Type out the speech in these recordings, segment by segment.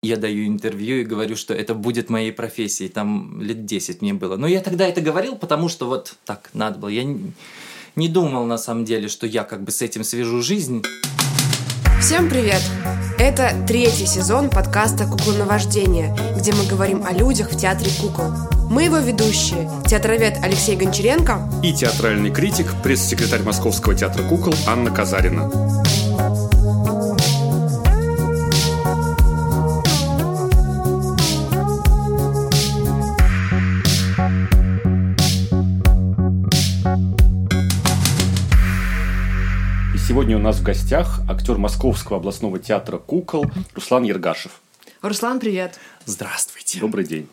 Я даю интервью и говорю, что это будет моей профессией. Там лет 10 мне было. Но я тогда это говорил, потому что вот так надо было. Я не, не думал на самом деле, что я как бы с этим свяжу жизнь. Всем привет! Это третий сезон подкаста «Куклоновождение», где мы говорим о людях в театре кукол. Мы его ведущие, театровед Алексей Гончаренко и театральный критик, пресс-секретарь Московского театра кукол Анна Казарина. Сегодня у нас в гостях актер Московского областного театра кукол Руслан Ергашев. Руслан, привет. Здравствуйте. Добрый день.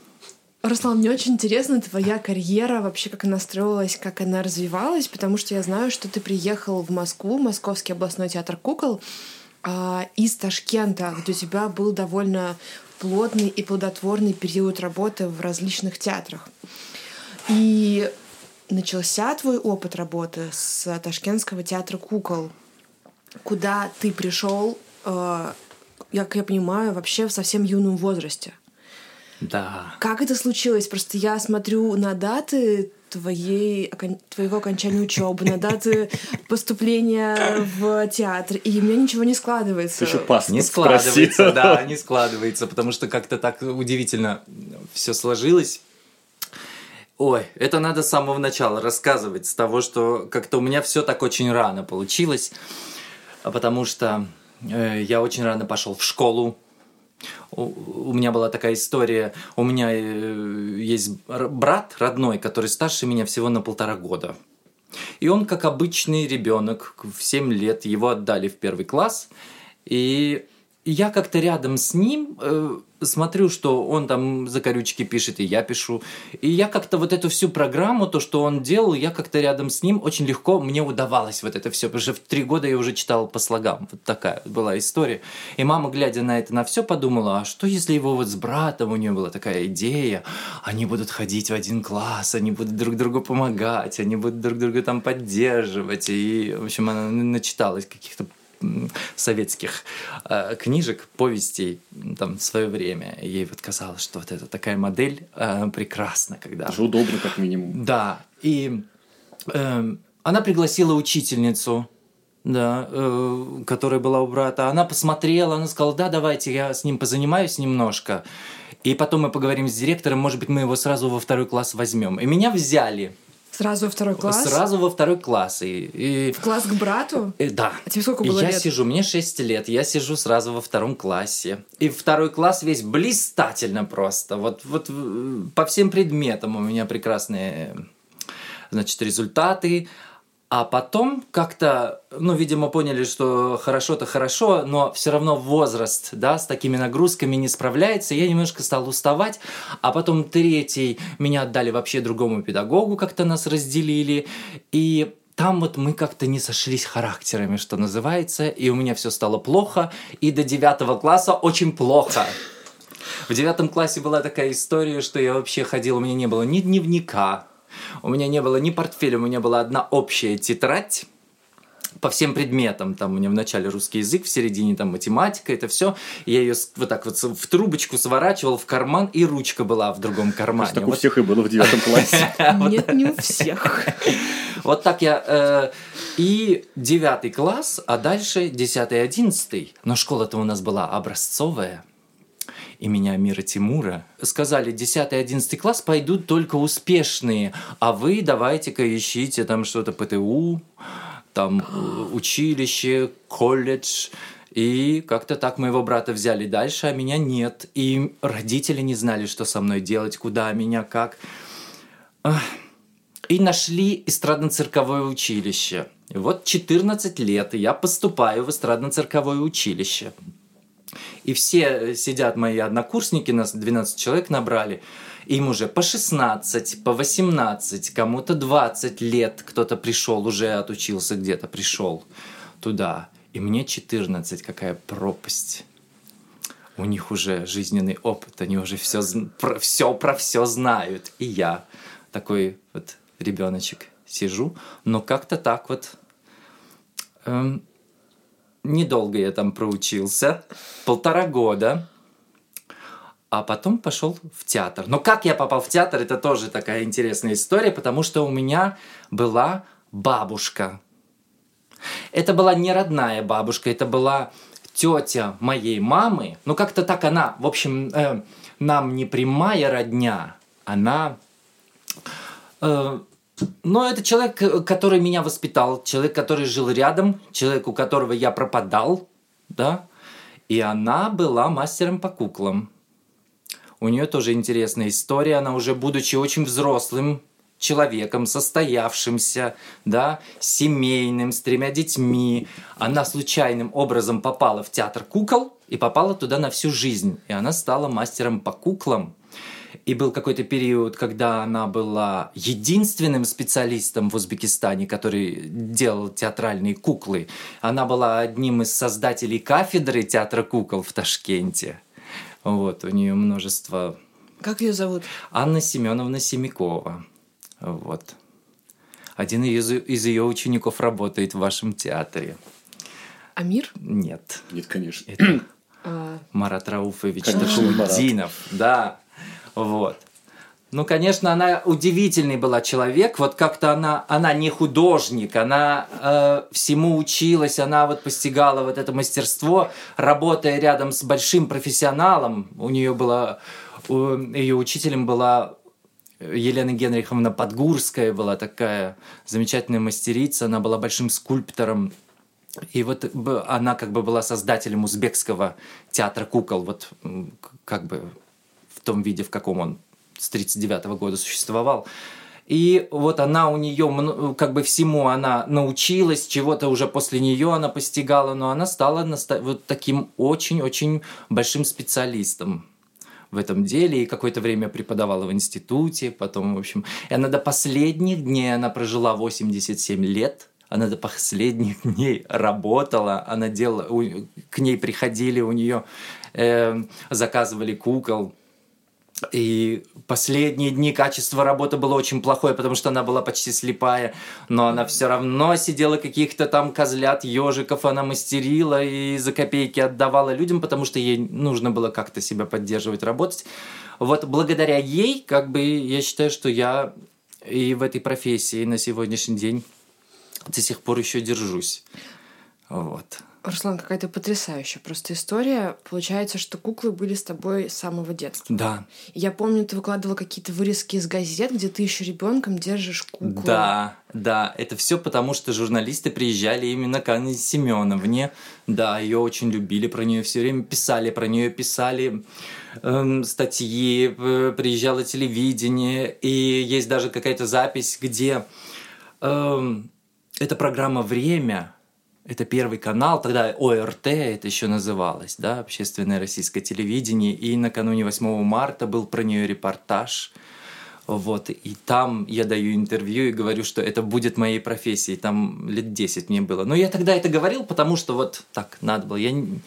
Руслан, мне очень интересна твоя карьера, вообще как она строилась, как она развивалась, потому что я знаю, что ты приехал в Москву, Московский областной театр кукол, а, из Ташкента, где у тебя был довольно плотный и плодотворный период работы в различных театрах. И начался твой опыт работы с Ташкентского театра кукол куда ты пришел, э, как я понимаю, вообще в совсем юном возрасте. Да. Как это случилось? Просто я смотрю на даты твоей, твоего окончания учебы, на даты поступления в театр, и у меня ничего не складывается. Еще паспорт Не складывается, да, не складывается, потому что как-то так удивительно все сложилось. Ой, это надо с самого начала рассказывать, с того, что как-то у меня все так очень рано получилось. А потому что э, я очень рано пошел в школу. У, меня была такая история. У меня э, есть брат родной, который старше меня всего на полтора года. И он, как обычный ребенок, в 7 лет его отдали в первый класс. И я как-то рядом с ним э, смотрю, что он там закорючки пишет, и я пишу. И я как-то вот эту всю программу, то, что он делал, я как-то рядом с ним очень легко, мне удавалось вот это все. Потому что в три года я уже читал по слогам. Вот такая была история. И мама, глядя на это, на все подумала, а что если его вот с братом, у нее была такая идея, они будут ходить в один класс, они будут друг другу помогать, они будут друг друга там поддерживать. И, в общем, она начиталась каких-то советских э, книжек, повестей там в свое время. Ей вот казалось, что вот это такая модель э, прекрасна, когда... Даже удобно, как минимум. Да. И э, она пригласила учительницу, да, э, которая была у брата. Она посмотрела, она сказала, да, давайте я с ним позанимаюсь немножко. И потом мы поговорим с директором, может быть, мы его сразу во второй класс возьмем. И меня взяли. Сразу во второй класс? Сразу во второй класс. И, и... В класс к брату? И, да. А тебе сколько было я лет? сижу, мне 6 лет, я сижу сразу во втором классе. И второй класс весь блистательно просто. Вот, вот по всем предметам у меня прекрасные значит, результаты. А потом как-то, ну, видимо, поняли, что хорошо-то хорошо, но все равно возраст, да, с такими нагрузками не справляется. Я немножко стал уставать, а потом третий меня отдали вообще другому педагогу, как-то нас разделили. И там вот мы как-то не сошлись характерами, что называется, и у меня все стало плохо, и до девятого класса очень плохо. В девятом классе была такая история, что я вообще ходил, у меня не было ни дневника, у меня не было ни портфеля, у меня была одна общая тетрадь по всем предметам. Там у меня вначале русский язык, в середине там математика, это все. Я ее вот так вот в трубочку сворачивал в карман, и ручка была в другом кармане. Так у всех и было в девятом классе. Нет, не у всех. Вот так я... Э, и девятый класс, а дальше десятый, одиннадцатый. Но школа-то у нас была образцовая и меня Мира Тимура, сказали, 10-11 класс пойдут только успешные, а вы давайте-ка ищите там что-то ПТУ, там э, училище, колледж. И как-то так моего брата взяли дальше, а меня нет. И родители не знали, что со мной делать, куда меня, как. И нашли эстрадно-цирковое училище. Вот 14 лет, и я поступаю в эстрадно-цирковое училище. И все сидят мои однокурсники, нас 12 человек набрали, им уже по 16, по 18, кому-то 20 лет кто-то пришел, уже отучился где-то, пришел туда. И мне 14, какая пропасть. У них уже жизненный опыт, они уже все про все, про все знают. И я такой вот ребеночек сижу, но как-то так вот эм, недолго я там проучился, полтора года. а потом пошел в театр. Но как я попал в театр, это тоже такая интересная история, потому что у меня была бабушка. Это была не родная бабушка, это была тетя моей мамы. Ну, как-то так она, в общем, э, нам не прямая родня, она... Э, но это человек, который меня воспитал, человек, который жил рядом, человек, у которого я пропадал, да, и она была мастером по куклам. У нее тоже интересная история. Она уже будучи очень взрослым человеком, состоявшимся, да, семейным, с тремя детьми, она случайным образом попала в театр кукол и попала туда на всю жизнь. И она стала мастером по куклам. И был какой-то период, когда она была единственным специалистом в Узбекистане, который делал театральные куклы. Она была одним из создателей кафедры театра кукол в Ташкенте. Вот, у нее множество... Как ее зовут? Анна Семеновна Семякова. Вот. Один из, из ее учеников работает в вашем театре. Амир? Нет. Нет, конечно. Это а. Марат Рауфович Тахудинов. Да. Вот. Ну, конечно, она удивительный была человек. Вот как-то она, она не художник, она э, всему училась, она вот постигала вот это мастерство, работая рядом с большим профессионалом. У нее была, у, ее учителем была Елена Генриховна Подгурская, была такая замечательная мастерица, она была большим скульптором. И вот она как бы была создателем узбекского театра кукол, вот как бы том виде, в каком он с 1939 года существовал. И вот она у нее, как бы всему она научилась, чего-то уже после нее она постигала, но она стала вот таким очень-очень большим специалистом в этом деле, и какое-то время преподавала в институте, потом, в общем, и она до последних дней, она прожила 87 лет, она до последних дней работала, она делала, к ней приходили, у нее э, заказывали кукол, и последние дни качество работы было очень плохое, потому что она была почти слепая, но она все равно сидела каких-то там козлят, ежиков она мастерила и за копейки отдавала людям, потому что ей нужно было как-то себя поддерживать, работать. Вот благодаря ей, как бы, я считаю, что я и в этой профессии на сегодняшний день до сих пор еще держусь. Вот. Руслан, какая-то потрясающая просто история. Получается, что куклы были с тобой с самого детства. Да. Я помню, ты выкладывала какие-то вырезки из газет, где ты еще ребенком держишь куклу. Да, да. Это все потому, что журналисты приезжали именно к Анне Семеновне. Да, ее очень любили, про нее все время писали, про нее писали эм, статьи, э, приезжало телевидение, и есть даже какая-то запись, где эм, эта программа «Время», это первый канал, тогда ОРТ это еще называлось, да, общественное российское телевидение, и накануне 8 марта был про нее репортаж, вот, и там я даю интервью и говорю, что это будет моей профессией, там лет 10 мне было. Но я тогда это говорил, потому что вот так надо было, я не,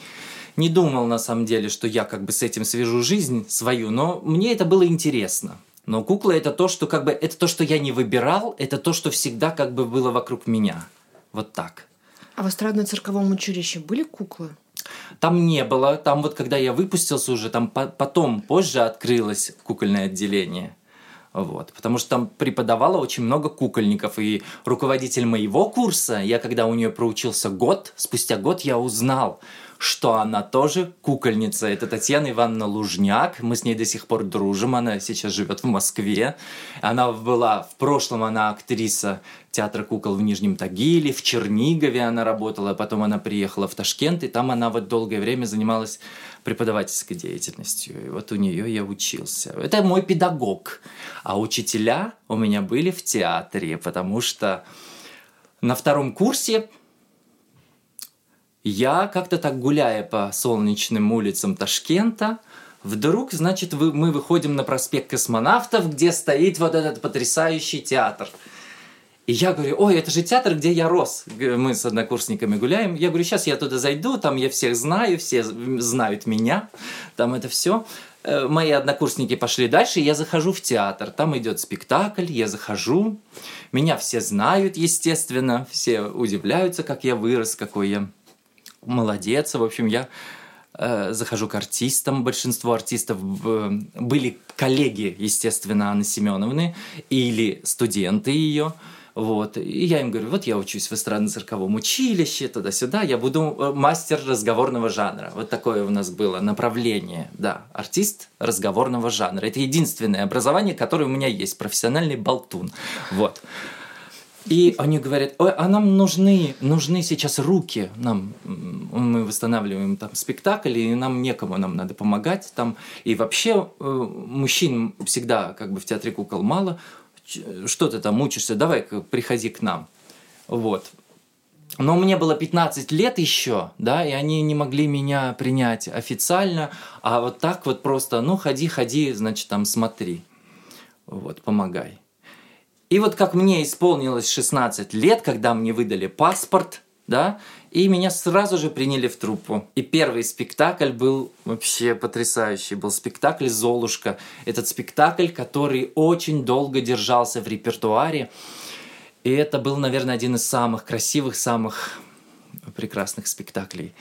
не думал на самом деле, что я как бы с этим свяжу жизнь свою, но мне это было интересно. Но кукла это то, что как бы, это то, что я не выбирал, это то, что всегда как бы было вокруг меня. Вот так. А в эстрадно-цирковом училище были куклы? Там не было. Там вот когда я выпустился уже, там по потом, позже открылось кукольное отделение. Вот, потому что там преподавало очень много кукольников, и руководитель моего курса, я когда у нее проучился год, спустя год я узнал, что она тоже кукольница. Это Татьяна Ивановна Лужняк. Мы с ней до сих пор дружим. Она сейчас живет в Москве. Она была в прошлом, она актриса театра кукол в Нижнем Тагиле, в Чернигове она работала, потом она приехала в Ташкент, и там она вот долгое время занималась преподавательской деятельностью. И вот у нее я учился. Это мой педагог. А учителя у меня были в театре, потому что на втором курсе я как-то так гуляя по солнечным улицам Ташкента, вдруг, значит, мы выходим на проспект космонавтов, где стоит вот этот потрясающий театр. И я говорю, ой, это же театр, где я рос. Мы с однокурсниками гуляем. Я говорю, сейчас я туда зайду, там я всех знаю, все знают меня, там это все. Э, мои однокурсники пошли дальше, я захожу в театр. Там идет спектакль, я захожу. Меня все знают, естественно, все удивляются, как я вырос, какой я молодец. В общем, я э, захожу к артистам. Большинство артистов э, были коллеги, естественно, Анны Семеновны или студенты ее. Вот. И я им говорю, вот я учусь в эстрадно-цирковом училище, туда-сюда, я буду э, мастер разговорного жанра. Вот такое у нас было направление, да, артист разговорного жанра. Это единственное образование, которое у меня есть, профессиональный болтун. Вот. И они говорят, ой, а нам нужны, нужны сейчас руки, нам, мы восстанавливаем там спектакль, и нам некому, нам надо помогать там. И вообще э, мужчин всегда как бы в театре кукол мало, что ты там мучишься, давай приходи к нам. Вот. Но мне было 15 лет еще, да, и они не могли меня принять официально, а вот так вот просто, ну, ходи, ходи, значит, там смотри, вот, помогай. И вот как мне исполнилось 16 лет, когда мне выдали паспорт, да, и меня сразу же приняли в труппу. И первый спектакль был вообще потрясающий. Был спектакль «Золушка». Этот спектакль, который очень долго держался в репертуаре. И это был, наверное, один из самых красивых, самых прекрасных спектаклей.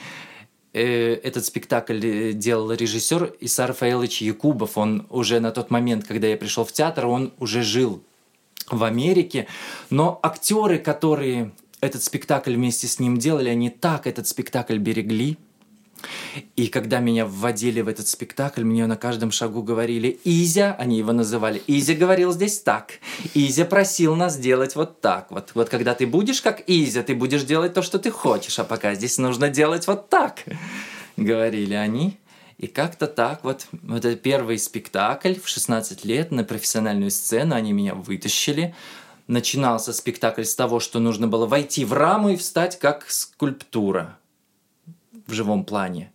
Э, этот спектакль э, делал режиссер Исар Рафаэлович Якубов. Он уже на тот момент, когда я пришел в театр, он уже жил в Америке. Но актеры, которые этот спектакль вместе с ним делали, они так этот спектакль берегли. И когда меня вводили в этот спектакль, мне на каждом шагу говорили «Изя», они его называли, «Изя говорил здесь так», «Изя просил нас делать вот так». Вот, вот когда ты будешь как Изя, ты будешь делать то, что ты хочешь, а пока здесь нужно делать вот так, говорили они. И как-то так вот, вот этот первый спектакль в 16 лет на профессиональную сцену, они меня вытащили, начинался спектакль с того, что нужно было войти в раму и встать как скульптура в живом плане.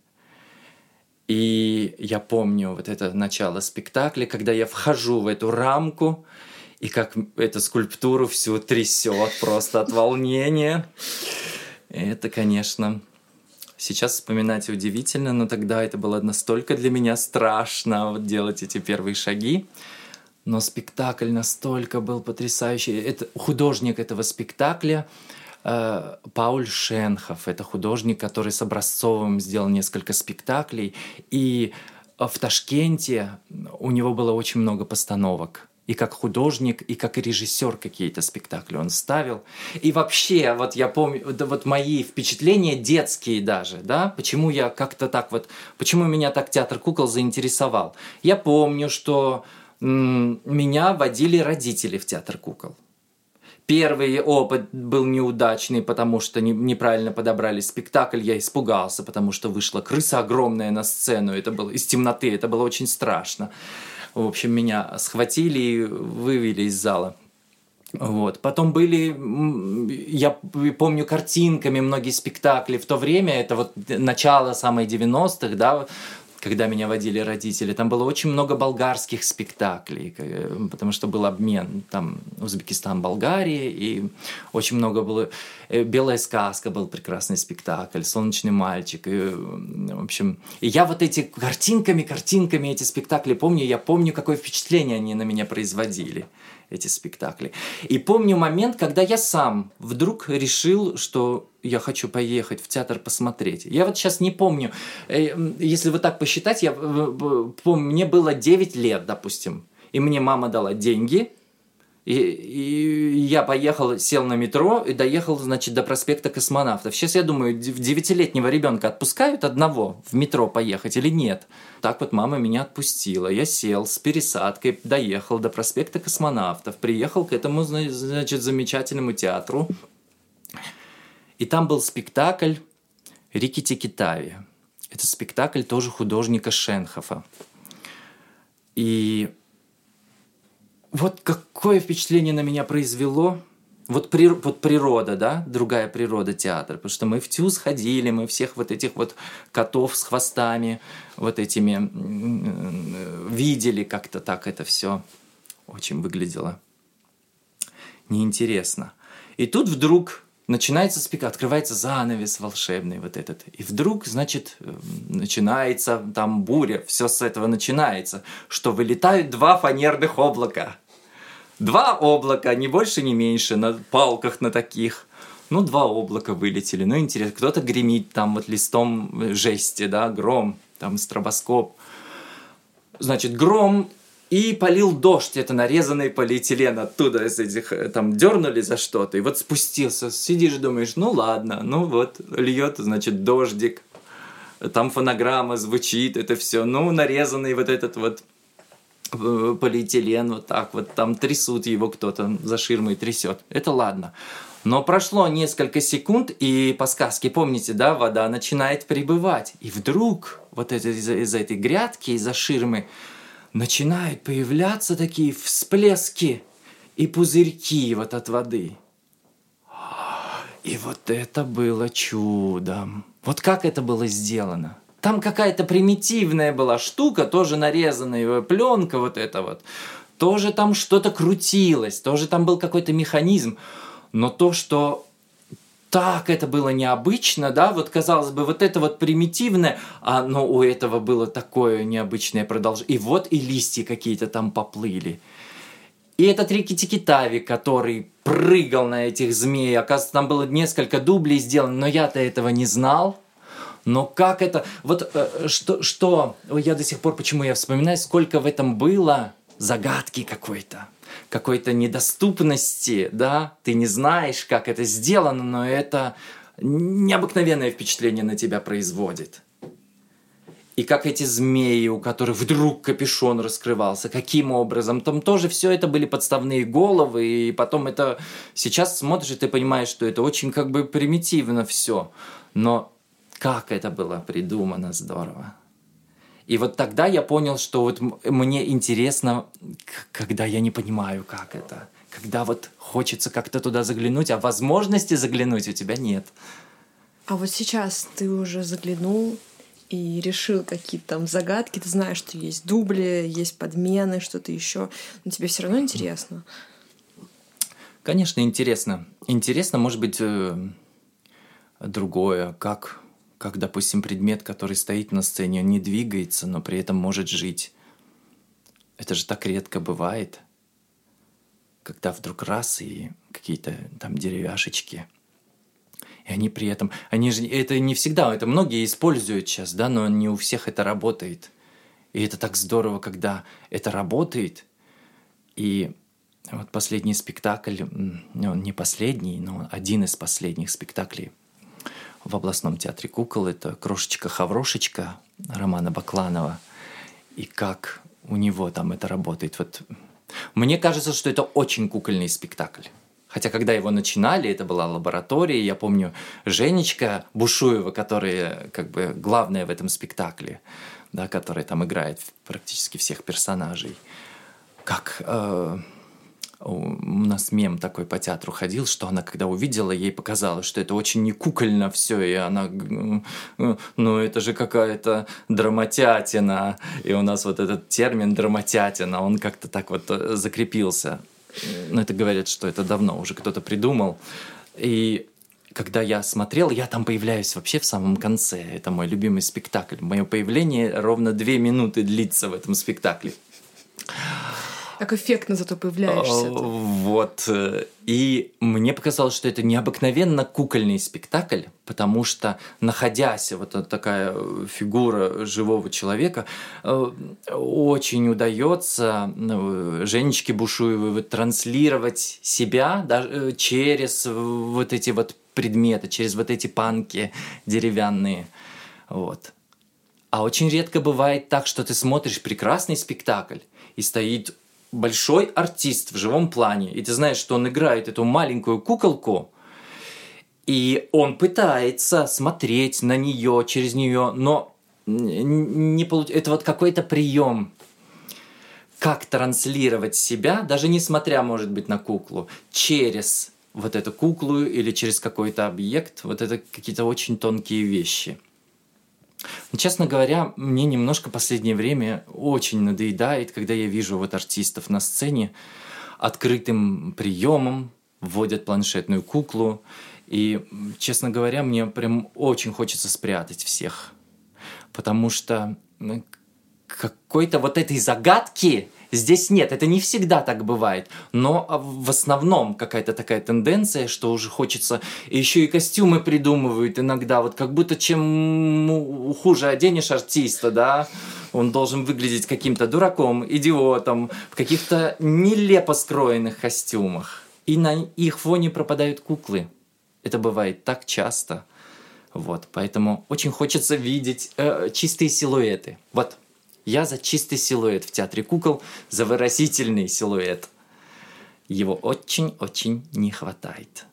И я помню вот это начало спектакля, когда я вхожу в эту рамку, и как эту скульптуру всю трясет просто от волнения. Это, конечно, сейчас вспоминать удивительно, но тогда это было настолько для меня страшно вот делать эти первые шаги. Но спектакль настолько был потрясающий. Это художник этого спектакля э, Пауль Шенхов. Это художник, который с Образцовым сделал несколько спектаклей. И в Ташкенте у него было очень много постановок и как художник, и как режиссер какие-то спектакли он ставил. И вообще, вот я помню, вот мои впечатления детские даже, да, почему я как-то так вот, почему меня так театр кукол заинтересовал. Я помню, что меня водили родители в театр кукол. Первый опыт был неудачный, потому что не, неправильно подобрали спектакль. Я испугался, потому что вышла крыса огромная на сцену. Это было из темноты, это было очень страшно. В общем, меня схватили и вывели из зала. Вот. Потом были, я помню картинками многие спектакли в то время, это вот начало самой 90-х, да, когда меня водили родители. Там было очень много болгарских спектаклей, потому что был обмен. Там Узбекистан, Болгария, и очень много было... Э, «Белая сказка» был прекрасный спектакль, «Солнечный мальчик». И, в общем, и я вот эти картинками, картинками эти спектакли помню. Я помню, какое впечатление они на меня производили эти спектакли. И помню момент, когда я сам вдруг решил, что я хочу поехать в театр посмотреть. Я вот сейчас не помню, э, если вот так посчитать, я, помню, мне было 9 лет, допустим, и мне мама дала деньги – и, и я поехал, сел на метро и доехал, значит, до проспекта космонавтов. Сейчас я думаю, девятилетнего ребенка отпускают одного в метро поехать или нет? Так вот мама меня отпустила. Я сел с пересадкой, доехал до проспекта космонавтов, приехал к этому, значит, замечательному театру. И там был спектакль «Рикки Тави». Это спектакль тоже художника Шенхофа. И вот какое впечатление на меня произвело? Вот, при, вот природа, да, другая природа театра, потому что мы в ТЮЗ ходили, мы всех вот этих вот котов с хвостами вот этими видели как-то так это все очень выглядело. Неинтересно. И тут вдруг начинается спектакль, открывается занавес волшебный вот этот. И вдруг, значит, начинается там буря, все с этого начинается, что вылетают два фанерных облака – Два облака, ни больше, ни меньше, на палках на таких. Ну, два облака вылетели. Ну, интересно. Кто-то гремит там вот листом жести, да, гром, там стробоскоп. Значит, гром и полил дождь, это нарезанный полиэтилен оттуда из этих, э, там, дернули за что-то, и вот спустился, сидишь, думаешь, ну ладно, ну вот, льет, значит, дождик, там фонограмма звучит, это все, ну, нарезанный вот этот вот полиэтилен, вот так вот, там трясут его кто-то за ширмой трясет, это ладно. Но прошло несколько секунд, и по сказке, помните, да, вода начинает прибывать. И вдруг вот это, из, из этой грядки, из-за ширмы, начинают появляться такие всплески и пузырьки вот от воды. И вот это было чудом. Вот как это было сделано? Там какая-то примитивная была штука, тоже нарезанная пленка вот эта вот. Тоже там что-то крутилось, тоже там был какой-то механизм. Но то, что так это было необычно, да, вот казалось бы, вот это вот примитивное, а, но у этого было такое необычное продолжение. И вот и листья какие-то там поплыли. И этот Рикки-Тикитави, который прыгал на этих змей, оказывается, там было несколько дублей сделано, но я-то этого не знал. Но как это... Вот э, что, что... Я до сих пор, почему я вспоминаю, сколько в этом было загадки какой-то какой-то недоступности, да, ты не знаешь, как это сделано, но это необыкновенное впечатление на тебя производит. И как эти змеи, у которых вдруг капюшон раскрывался, каким образом, там тоже все это были подставные головы, и потом это сейчас смотришь, и ты понимаешь, что это очень как бы примитивно все, но как это было придумано здорово. И вот тогда я понял, что вот мне интересно, когда я не понимаю, как это. Когда вот хочется как-то туда заглянуть, а возможности заглянуть у тебя нет. А вот сейчас ты уже заглянул и решил какие-то там загадки, ты знаешь, что есть дубли, есть подмены, что-то еще, но тебе все равно интересно. Конечно, интересно. Интересно, может быть, э, другое, как как, допустим, предмет, который стоит на сцене, он не двигается, но при этом может жить. Это же так редко бывает, когда вдруг раз и какие-то там деревяшечки. И они при этом, они же, это не всегда, это многие используют сейчас, да, но не у всех это работает. И это так здорово, когда это работает. И вот последний спектакль, ну, не последний, но один из последних спектаклей – в областном театре кукол. Это «Крошечка-хаврошечка» Романа Бакланова. И как у него там это работает. Вот мне кажется, что это очень кукольный спектакль. Хотя, когда его начинали, это была лаборатория. Я помню Женечка Бушуева, которая как бы главная в этом спектакле, да, которая там играет практически всех персонажей. Как э, у нас мем такой по театру ходил, что она, когда увидела, ей показалось, что это очень не кукольно все, и она, ну, это же какая-то драматятина, и у нас вот этот термин драматятина, он как-то так вот э, закрепился. Ну, это говорят, что это давно уже кто-то придумал. И когда я смотрел, я там появляюсь вообще в самом конце. Это мой любимый спектакль. Мое появление ровно две минуты длится в этом спектакле. Так эффектно зато появляешься. Вот. И мне показалось, что это необыкновенно кукольный спектакль, потому что, находясь вот такая фигура живого человека, э, очень удается э, Женечке Бушуевой транслировать себя э, через вот эти вот предметы, через вот эти панки деревянные. Вот. А очень редко бывает так, что ты смотришь прекрасный спектакль, и стоит большой артист в живом плане, и ты знаешь, что он играет эту маленькую куколку, и он пытается смотреть на нее, через нее, но не получ... это вот какой-то прием, как транслировать себя, даже несмотря, может быть, на куклу, через вот эту куклу или через какой-то объект, вот это какие-то очень тонкие вещи – честно говоря, мне немножко последнее время очень надоедает, когда я вижу вот артистов на сцене открытым приемом, вводят планшетную куклу. И, честно говоря, мне прям очень хочется спрятать всех. Потому что какой-то вот этой загадки Здесь нет, это не всегда так бывает, но а, в основном какая-то такая тенденция, что уже хочется, еще и костюмы придумывают иногда, вот как будто чем хуже оденешь артиста, да, он должен выглядеть каким-то дураком, идиотом, в каких-то нелепо скроенных костюмах. И на их фоне пропадают куклы. Это бывает так часто. Вот, поэтому очень хочется видеть э, чистые силуэты. Вот, я за чистый силуэт в театре кукол, за выразительный силуэт. Его очень-очень не хватает.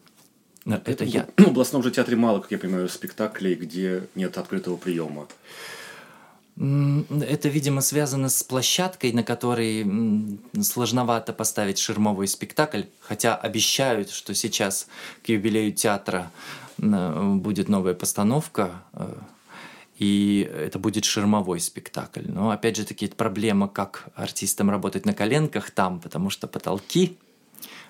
Но это, это я. В областном же театре мало, как я понимаю, спектаклей, где нет открытого приема. Это, видимо, связано с площадкой, на которой сложновато поставить ширмовой спектакль, хотя обещают, что сейчас к юбилею театра будет новая постановка, э, и это будет ширмовой спектакль. Но опять же таки проблема, как артистам работать на коленках там, потому что потолки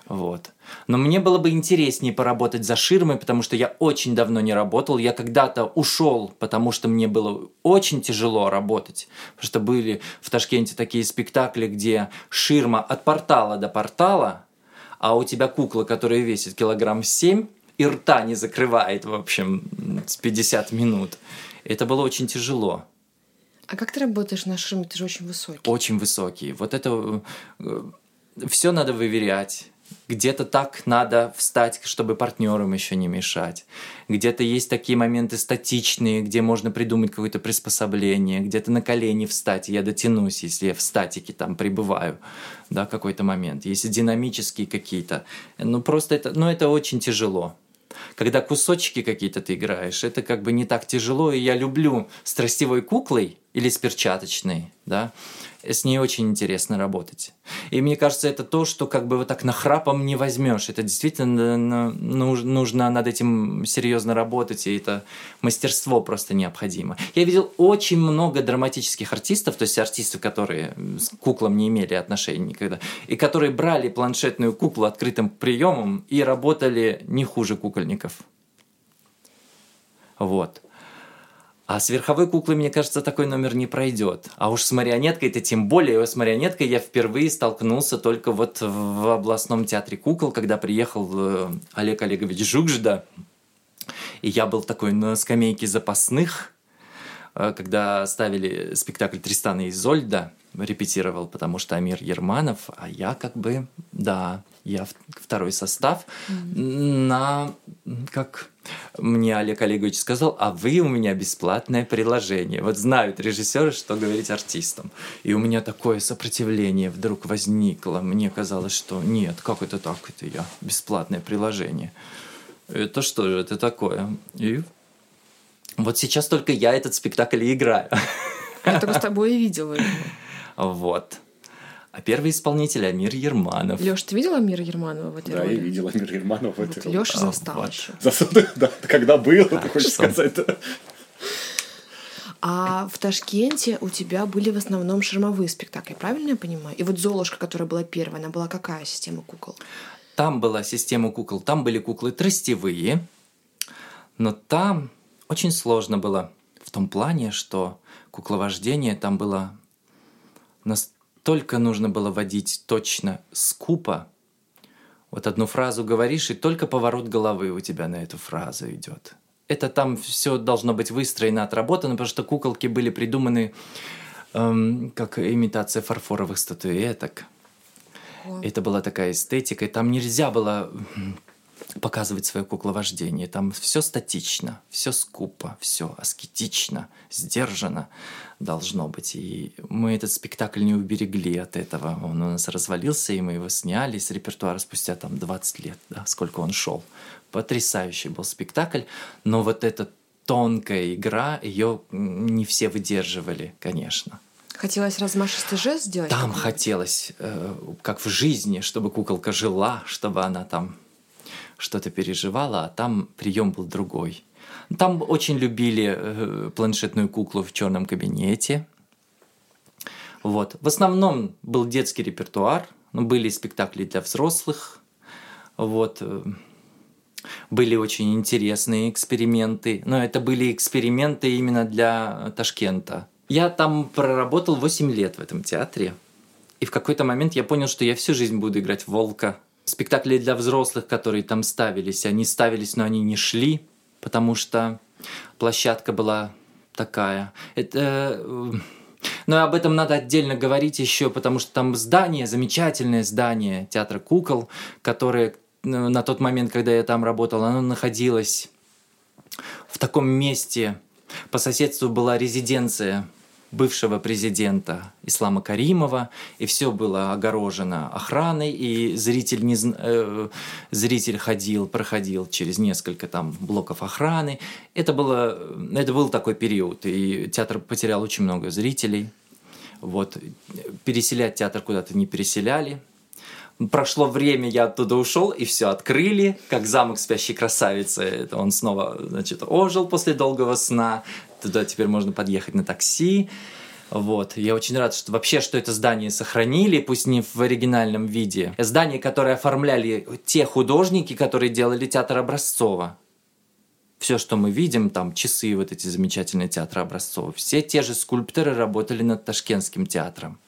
вот. Но мне было бы интереснее поработать за ширмой, потому что я очень давно не работал. Я когда-то ушел, потому что мне было очень тяжело работать. Потому что были в Ташкенте такие спектакли, где ширма от портала до портала, а у тебя кукла, которая весит килограмм 7, и рта не закрывает, в общем, с 50 минут. Это было очень тяжело. А как ты работаешь на ширме? Ты же очень высокий. Очень высокий. Вот это э, все надо выверять где-то так надо встать, чтобы партнерам еще не мешать. Где-то есть такие моменты статичные, где можно придумать какое-то приспособление. Где-то на колени встать, я дотянусь, если я в статике там пребываю, да, какой-то момент. Если динамические какие-то, ну просто это, ну это очень тяжело. Когда кусочки какие-то ты играешь, это как бы не так тяжело, и я люблю с тростевой куклой или с перчаточной, да, с ней очень интересно работать. И мне кажется, это то, что как бы вот так нахрапом не возьмешь. Это действительно нужно над этим серьезно работать, и это мастерство просто необходимо. Я видел очень много драматических артистов, то есть артистов, которые с куклам не имели отношения никогда, и которые брали планшетную куклу открытым приемом и работали не хуже кукольников. Вот. А с верховой куклой, мне кажется, такой номер не пройдет. А уж с марионеткой это тем более. С марионеткой я впервые столкнулся только вот в областном театре кукол, когда приехал э, Олег Олегович Жукжда. И я был такой на скамейке запасных, э, когда ставили спектакль Тристана и Изольда, репетировал, потому что Амир Ерманов, а я как бы, да, я второй состав mm-hmm. на, как мне Олег Олегович сказал, а вы у меня бесплатное приложение. Вот знают режиссеры, что говорить артистам. И у меня такое сопротивление вдруг возникло. Мне казалось, что нет, как это так, это я, бесплатное приложение. Это что же это такое? И вот сейчас только я этот спектакль и играю. Я только с тобой и видела его. Вот. А первый исполнитель Амир Ерманов. Леш, ты видел Амира Ерманова в этой да, роли? Да, я видел Амира Ерманова в этой вот, роли. Леша застал вот. еще. Застал, да, когда был, ты хочешь сказать. А в Ташкенте у тебя были в основном шармовые спектакли, правильно я понимаю? И вот «Золушка», которая была первая, она была какая система кукол? Там была система кукол, там были куклы тростевые, но там очень сложно было в том плане, что кукловождение там было настолько нужно было водить точно, скупо. Вот одну фразу говоришь, и только поворот головы у тебя на эту фразу идет. Это там все должно быть выстроено, отработано, потому что куколки были придуманы эм, как имитация фарфоровых статуэток. О. Это была такая эстетика, и там нельзя было показывать свое кукловождение. Там все статично, все скупо, все аскетично, сдержанно должно быть. И мы этот спектакль не уберегли от этого. Он у нас развалился, и мы его сняли с репертуара спустя там 20 лет, да, сколько он шел. Потрясающий был спектакль, но вот эта тонкая игра, ее не все выдерживали, конечно. Хотелось размашистый жест сделать? Там хотелось, э, как в жизни, чтобы куколка жила, чтобы она там что-то переживала, а там прием был другой. Там очень любили э, планшетную куклу в черном кабинете. Вот. В основном был детский репертуар, ну, были спектакли для взрослых. Вот. Э, были очень интересные эксперименты, но это были эксперименты именно для Ташкента. Я там проработал 8 лет в этом театре. И в какой-то момент я понял, что я всю жизнь буду играть волка. Спектакли для взрослых, которые там ставились, они ставились, но они не шли, потому что площадка была такая. Это... Э, но об этом надо отдельно говорить еще, потому что там здание, замечательное здание театра кукол, которое э, на тот момент, когда я там работал, оно находилось в таком месте. По соседству была резиденция бывшего президента Ислама Каримова, и все было огорожено охраной, и зритель, не, э, зритель ходил, проходил через несколько там блоков охраны. Это, было, это был такой период, и театр потерял очень много зрителей. Вот. Переселять театр куда-то не переселяли. Прошло время, я оттуда ушел, и все открыли, как замок спящей красавицы. Это он снова, значит, ожил после долгого сна. Туда теперь можно подъехать на такси. Вот. Я очень рад, что вообще, что это здание сохранили, пусть не в оригинальном виде. Здание, которое оформляли те художники, которые делали театр Образцова. Все, что мы видим, там часы, вот эти замечательные театры Образцова, все те же скульпторы работали над Ташкентским театром.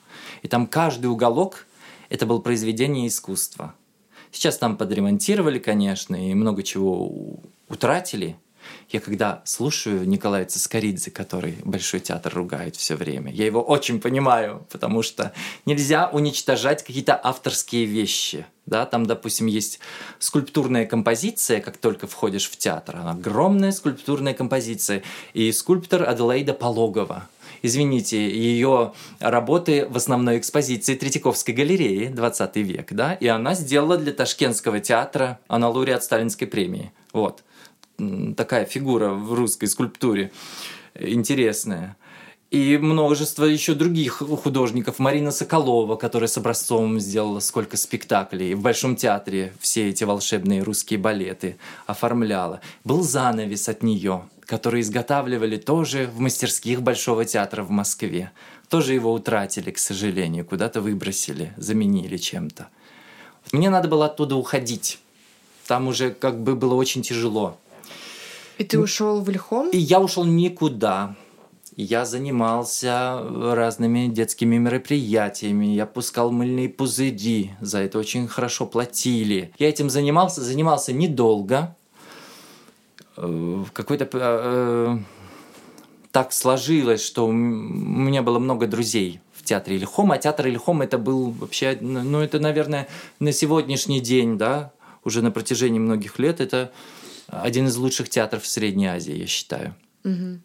И там каждый уголок – это было произведение искусства. Сейчас там подремонтировали, конечно, и много чего утратили – я когда слушаю Николая Цискоридзе, который Большой театр ругает все время, я его очень понимаю, потому что нельзя уничтожать какие-то авторские вещи. Да, там, допустим, есть скульптурная композиция, как только входишь в театр. Огромная скульптурная композиция. И скульптор Аделаида Пологова. Извините, ее работы в основной экспозиции Третьяковской галереи 20 век, да, и она сделала для Ташкентского театра, она лауреат Сталинской премии. Вот такая фигура в русской скульптуре интересная. И множество еще других художников. Марина Соколова, которая с Образцовым сделала сколько спектаклей. В Большом театре все эти волшебные русские балеты оформляла. Был занавес от нее, который изготавливали тоже в мастерских Большого театра в Москве. Тоже его утратили, к сожалению, куда-то выбросили, заменили чем-то. Мне надо было оттуда уходить. Там уже как бы было очень тяжело. И ты ушел в Ильхом? И я ушел никуда. Я занимался разными детскими мероприятиями, я пускал мыльные пузыри, за это очень хорошо платили. Я этим занимался, занимался недолго. Э, какой-то э, так сложилось, что у меня было много друзей в театре Ильхом, а театр Ильхом это был вообще, ну это, наверное, на сегодняшний день, да, уже на протяжении многих лет, это один из лучших театров в Средней Азии, я считаю. Угу.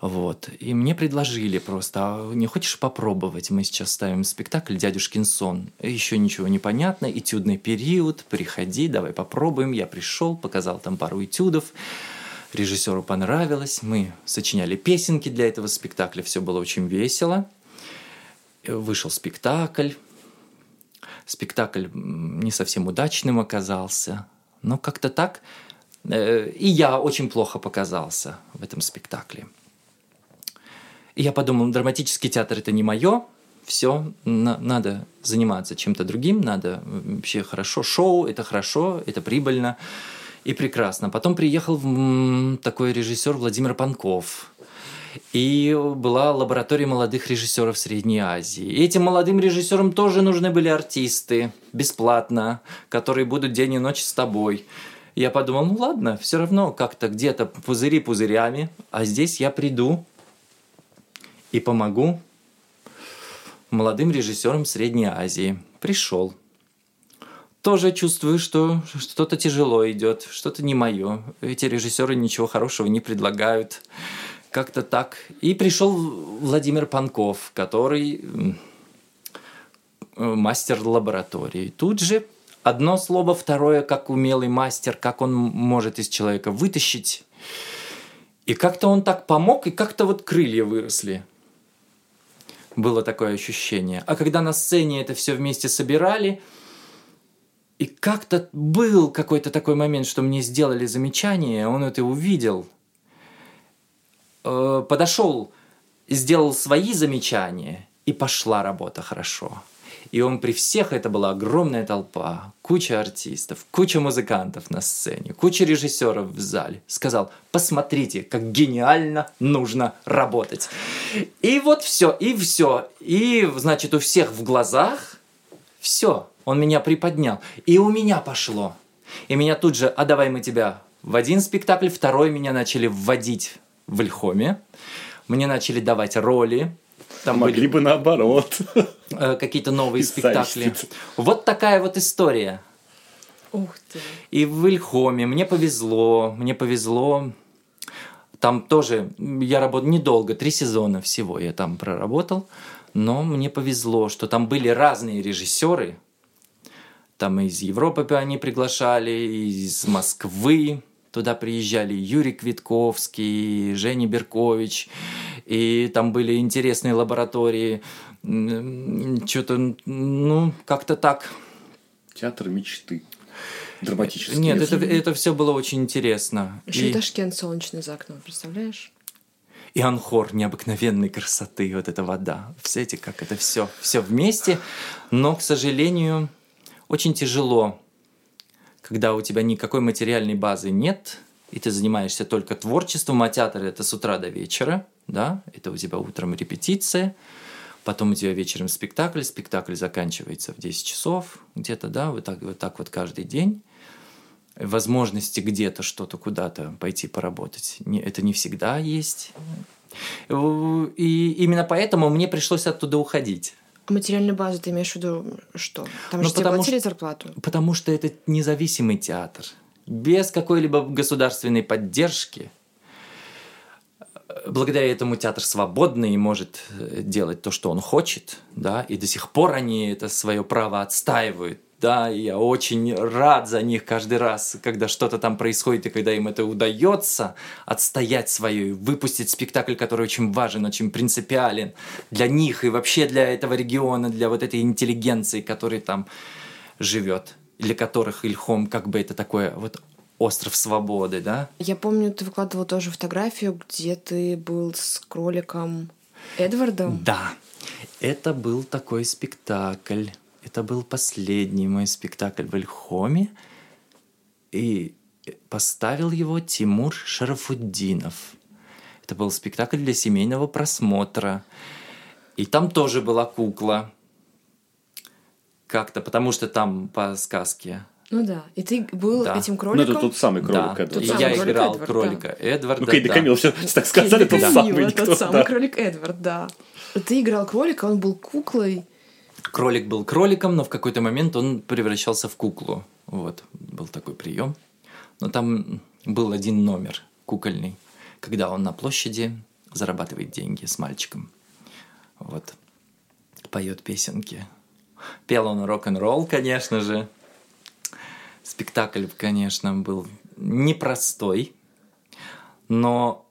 Вот. И мне предложили просто, а не хочешь попробовать? Мы сейчас ставим спектакль «Дядюшкин сон». Еще ничего не понятно, этюдный период, приходи, давай попробуем. Я пришел, показал там пару этюдов. Режиссеру понравилось, мы сочиняли песенки для этого спектакля, все было очень весело. Вышел спектакль. Спектакль не совсем удачным оказался, но как-то так и я очень плохо показался в этом спектакле. И я подумал, драматический театр это не мое, все, на, надо заниматься чем-то другим, надо вообще хорошо, шоу это хорошо, это прибыльно и прекрасно. Потом приехал такой режиссер Владимир Панков, и была лаборатория молодых режиссеров Средней Азии. И этим молодым режиссерам тоже нужны были артисты, бесплатно, которые будут день и ночь с тобой я подумал, ну ладно, все равно как-то где-то пузыри пузырями, а здесь я приду и помогу молодым режиссерам Средней Азии. Пришел. Тоже чувствую, что что-то тяжело идет, что-то не мое. Эти режиссеры ничего хорошего не предлагают. Как-то так. И пришел Владимир Панков, который мастер лаборатории. Тут же одно слово, второе, как умелый мастер, как он может из человека вытащить. И как-то он так помог, и как-то вот крылья выросли. Было такое ощущение. А когда на сцене это все вместе собирали, и как-то был какой-то такой момент, что мне сделали замечание, он это увидел, э, подошел, сделал свои замечания, и пошла работа хорошо. И он при всех, это была огромная толпа, куча артистов, куча музыкантов на сцене, куча режиссеров в зале. Сказал, посмотрите, как гениально нужно работать. И вот все, и все. И, значит, у всех в глазах все. Он меня приподнял. И у меня пошло. И меня тут же, а давай мы тебя в один спектакль, второй меня начали вводить в Ильхоме. Мне начали давать роли, там Могли были, бы наоборот. Э, какие-то новые спектакли. Вот такая вот история. Ух ты. И в Ильхоме мне повезло, мне повезло. Там тоже я работал недолго, три сезона всего я там проработал, но мне повезло, что там были разные режиссеры. Там из Европы они приглашали, из Москвы, Туда приезжали Юрий Квитковский, Женя Беркович, и там были интересные лаборатории. Что-то, ну, как-то так. Театр мечты. Драматический. Нет, это, это все было очень интересно. Еще и... Ташкент солнечный за окном, представляешь? И анхор необыкновенной красоты, вот эта вода. Все эти, как это все, все вместе. Но, к сожалению, очень тяжело когда у тебя никакой материальной базы нет, и ты занимаешься только творчеством, а театр это с утра до вечера, да, это у тебя утром репетиция, потом у тебя вечером спектакль, спектакль заканчивается в 10 часов где-то, да, вот так вот, так вот каждый день. Возможности где-то что-то куда-то пойти поработать, не, это не всегда есть. И именно поэтому мне пришлось оттуда уходить. Материальную базу ты имеешь в виду что? Там ну, же тебе платили что, зарплату. Потому что это независимый театр. Без какой-либо государственной поддержки. Благодаря этому театр свободный и может э, делать то, что он хочет, да, и до сих пор они это свое право отстаивают да, я очень рад за них каждый раз, когда что-то там происходит, и когда им это удается отстоять свое, выпустить спектакль, который очень важен, очень принципиален для них и вообще для этого региона, для вот этой интеллигенции, которая там живет, для которых Ильхом как бы это такое вот остров свободы, да? Я помню, ты выкладывал тоже фотографию, где ты был с кроликом Эдвардом. Да, это был такой спектакль это был последний мой спектакль в Ильхоме, и поставил его Тимур Шарафуддинов. Это был спектакль для семейного просмотра. И там тоже была кукла. Как-то, потому что там по сказке ну да. И ты был да. этим кроликом? Ну, это тот самый кролик да. Эдвард. И я кролик играл Эдвард, кролика да. Эдварда. Ну, Кейди да. Камил, все так сказали, тот самый. Тот самый кролик Эдвард, да. Ты играл кролика, он был куклой кролик был кроликом, но в какой-то момент он превращался в куклу. Вот, был такой прием. Но там был один номер кукольный, когда он на площади зарабатывает деньги с мальчиком. Вот. Поет песенки. Пел он рок-н-ролл, конечно же. Спектакль, конечно, был непростой, но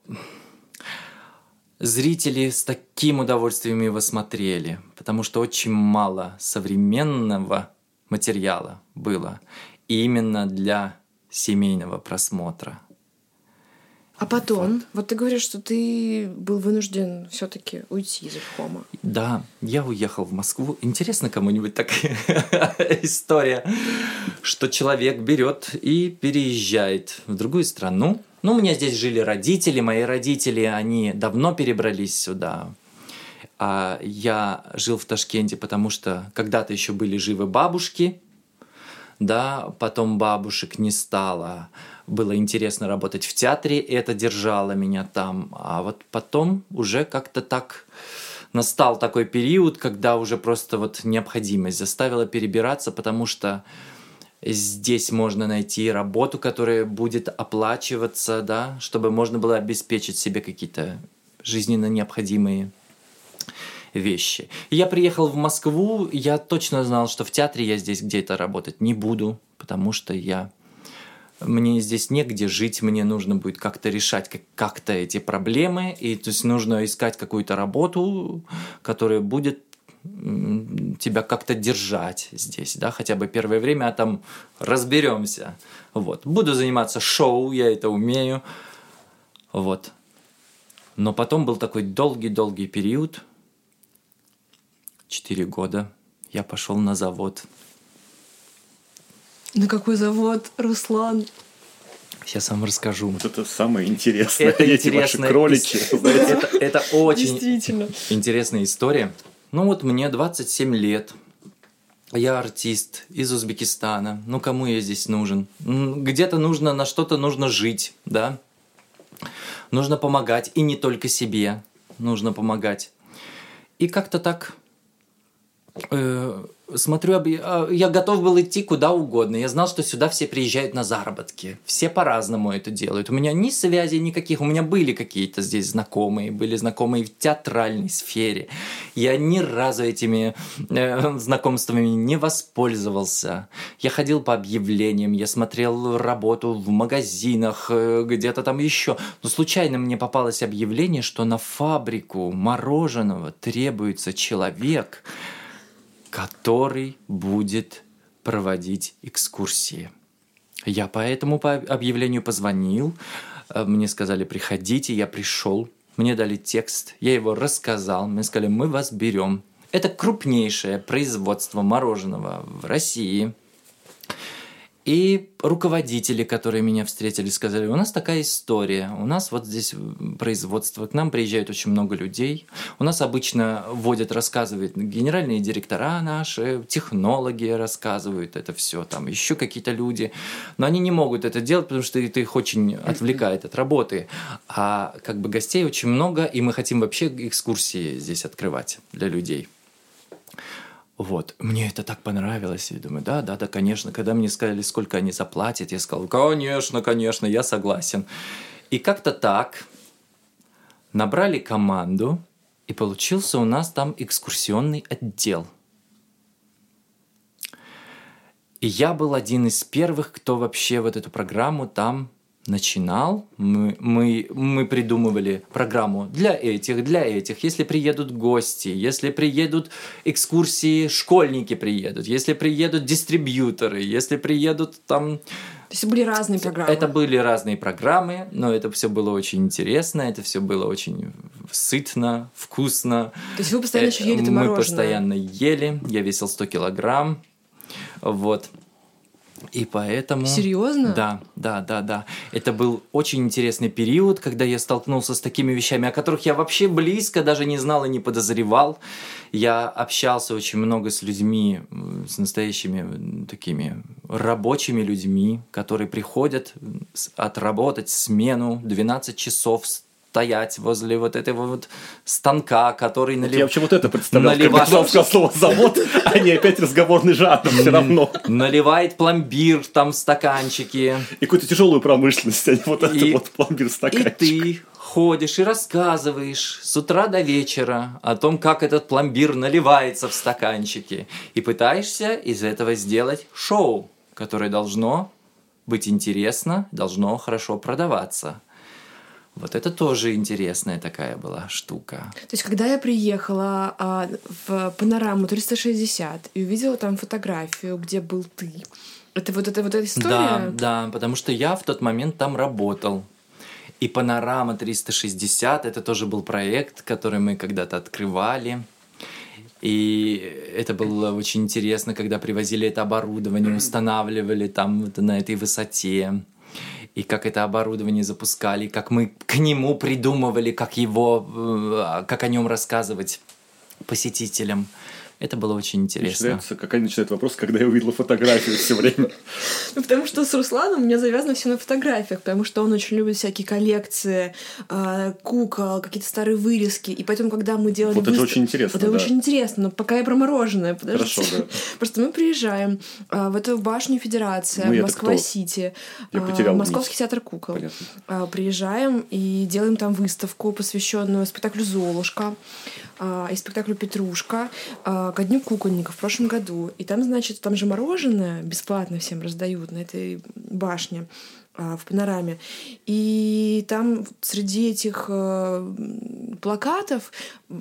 зрители с таким удовольствием его смотрели, потому что очень мало современного материала было именно для семейного просмотра. А потом, вот. вот ты говоришь, что ты был вынужден все-таки уйти из Ильхома. Да, я уехал в Москву. Интересно кому-нибудь такая история, что человек берет и переезжает в другую страну, ну, у меня здесь жили родители, мои родители, они давно перебрались сюда. А я жил в Ташкенте, потому что когда-то еще были живы бабушки, да, потом бабушек не стало. Было интересно работать в театре, и это держало меня там. А вот потом уже как-то так настал такой период, когда уже просто вот необходимость заставила перебираться, потому что Здесь можно найти работу, которая будет оплачиваться, да, чтобы можно было обеспечить себе какие-то жизненно необходимые вещи. я приехал в Москву, я точно знал, что в театре я здесь где-то работать не буду, потому что я мне здесь негде жить, мне нужно будет как-то решать как- как-то эти проблемы, и то есть нужно искать какую-то работу, которая будет тебя как-то держать здесь, да, хотя бы первое время, а там разберемся. Вот. Буду заниматься шоу, я это умею. Вот. Но потом был такой долгий-долгий период, 4 года, я пошел на завод. На какой завод, Руслан? Сейчас вам расскажу. Вот это самое интересное. Это Эти интересная ваши кролики. ис- знаете. Это, это очень Действительно. интересная история. Ну вот мне 27 лет. Я артист из Узбекистана. Ну кому я здесь нужен? Где-то нужно, на что-то нужно жить, да? Нужно помогать, и не только себе нужно помогать. И как-то так э, смотрю, а, я готов был идти куда угодно. Я знал, что сюда все приезжают на заработки. Все по-разному это делают. У меня ни связи никаких. У меня были какие-то здесь знакомые. Были знакомые в театральной сфере. Я ни разу этими э, знакомствами не воспользовался. Я ходил по объявлениям, я смотрел работу в магазинах, э, где-то там еще. Но случайно мне попалось объявление, что на фабрику мороженого требуется человек, который будет проводить экскурсии. Я по этому по объявлению позвонил, э, мне сказали, приходите, я пришел, мне дали текст, я его рассказал, мне сказали, мы вас берем. Это крупнейшее производство мороженого в России. И руководители, которые меня встретили, сказали, у нас такая история, у нас вот здесь производство, к нам приезжает очень много людей, у нас обычно водят, рассказывают генеральные директора наши, технологи рассказывают это все, там еще какие-то люди, но они не могут это делать, потому что это их очень отвлекает от работы, а как бы гостей очень много, и мы хотим вообще экскурсии здесь открывать для людей. Вот, мне это так понравилось. Я думаю, да, да, да, конечно. Когда мне сказали, сколько они заплатят, я сказал, конечно, конечно, я согласен. И как-то так набрали команду, и получился у нас там экскурсионный отдел. И я был один из первых, кто вообще вот эту программу там начинал. Мы, мы, мы придумывали программу для этих, для этих. Если приедут гости, если приедут экскурсии, школьники приедут, если приедут дистрибьюторы, если приедут там... То есть были разные программы. Это были разные программы, но это все было очень интересно, это все было очень сытно, вкусно. То есть вы постоянно еще ели это Э, Мы мороженое? постоянно ели, я весил 100 килограмм, вот. И поэтому... Серьезно? Да, да, да, да. Это был очень интересный период, когда я столкнулся с такими вещами, о которых я вообще близко даже не знал и не подозревал. Я общался очень много с людьми, с настоящими такими рабочими людьми, которые приходят отработать смену 12 часов стоять возле вот этого вот станка, который Я налив... вообще вот это представлял, наливает- сказал слово завод, а не опять разговорный жанр все равно. наливает пломбир там в стаканчики. И какую-то тяжелую промышленность, а не вот это И- вот пломбир И стаканчик. ты ходишь и рассказываешь с утра до вечера о том, как этот пломбир наливается в стаканчики. И пытаешься из этого сделать шоу, которое должно быть интересно, должно хорошо продаваться. Вот это тоже интересная такая была штука. То есть, когда я приехала а, в панораму 360 и увидела там фотографию, где был ты, это вот эта вот эта история. Да, да, потому что я в тот момент там работал. И Панорама 360 это тоже был проект, который мы когда-то открывали. И это было очень интересно, когда привозили это оборудование, устанавливали там вот на этой высоте. И как это оборудование запускали, как мы к нему придумывали, как его, э, как о нем рассказывать посетителям. Это было очень интересно. Начинается, какая начинает вопрос, когда я увидела фотографию все время. Ну, потому что с Русланом у меня завязано все на фотографиях, потому что он очень любит всякие коллекции, а, кукол, какие-то старые вырезки. И поэтому, когда мы делали Вот это очень интересно, Это очень интересно, но пока я про мороженое. Хорошо, да. Просто мы приезжаем а, в эту башню Федерация, это Москва-Сити, а, Московский театр кукол. Приезжаем и делаем там выставку, посвященную спектаклю «Золушка» и спектаклю «Петрушка» а, ко Дню кукольника в прошлом году. И там, значит, там же мороженое бесплатно всем раздают на этой башне а, в панораме. И там среди этих э, плакатов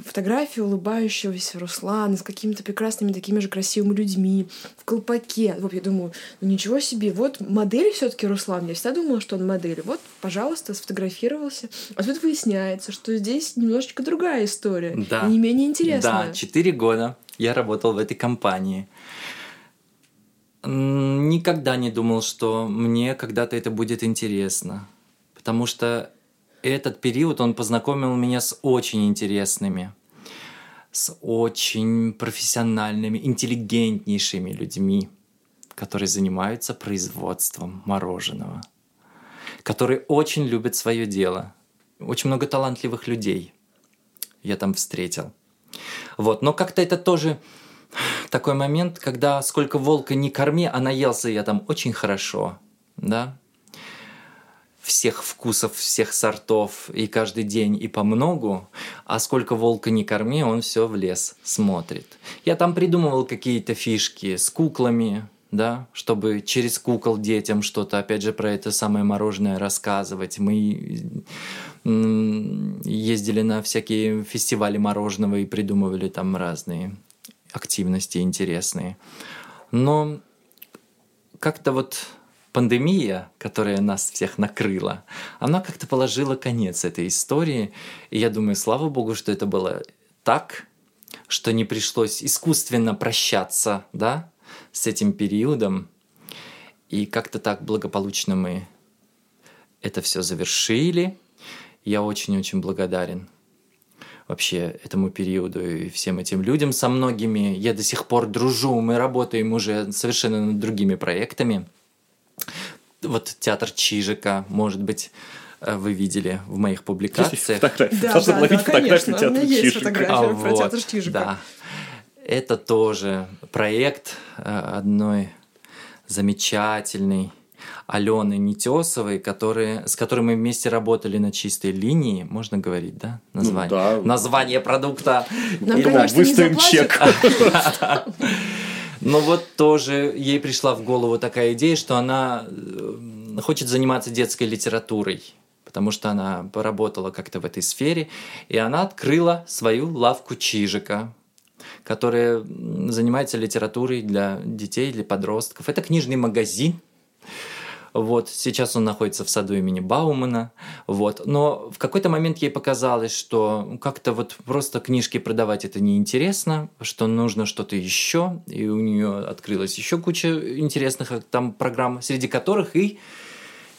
фотографии улыбающегося Руслана с какими-то прекрасными такими же красивыми людьми в колпаке. Вот я думаю, ну ничего себе, вот модель все таки Руслан. Я всегда думала, что он модель. Вот, пожалуйста, сфотографировался. А тут выясняется, что здесь немножечко другая история. Да. И не менее интересная. Да, четыре года я работал в этой компании. Никогда не думал, что мне когда-то это будет интересно. Потому что этот период, он познакомил меня с очень интересными, с очень профессиональными, интеллигентнейшими людьми, которые занимаются производством мороженого, которые очень любят свое дело. Очень много талантливых людей я там встретил. Вот, но как-то это тоже такой момент, когда сколько волка не корми, а наелся я там очень хорошо, да, всех вкусов, всех сортов, и каждый день, и по многу, а сколько волка не корми, он все в лес смотрит. Я там придумывал какие-то фишки с куклами, да, чтобы через кукол детям что-то, опять же, про это самое мороженое рассказывать. Мы ездили на всякие фестивали мороженого и придумывали там разные активности интересные. Но как-то вот пандемия, которая нас всех накрыла, она как-то положила конец этой истории. И я думаю, слава богу, что это было так, что не пришлось искусственно прощаться, да, с этим периодом. И как-то так благополучно мы это все завершили. Я очень-очень благодарен вообще этому периоду и всем этим людям со многими. Я до сих пор дружу, мы работаем уже совершенно над другими проектами. Вот театр Чижика, может быть, э, вы видели в моих публикациях. Да, да, да, да, конечно. У меня есть фотография а, про вот, театр Чижика. Да. Это тоже проект э, одной замечательной Алены Нетесовой, которые, с которой мы вместе работали на чистой линии. Можно говорить, да? Название, ну, да. Название продукта. Нам, конечно, Выставим чек. Но вот тоже ей пришла в голову такая идея, что она э, хочет заниматься детской литературой потому что она поработала как-то в этой сфере, и она открыла свою лавку Чижика, которая занимается литературой для детей, для подростков. Это книжный магазин, вот, сейчас он находится в саду имени Баумана. Вот. Но в какой-то момент ей показалось, что как-то вот просто книжки продавать это неинтересно, что нужно что-то еще. И у нее открылась еще куча интересных э, там программ, среди которых и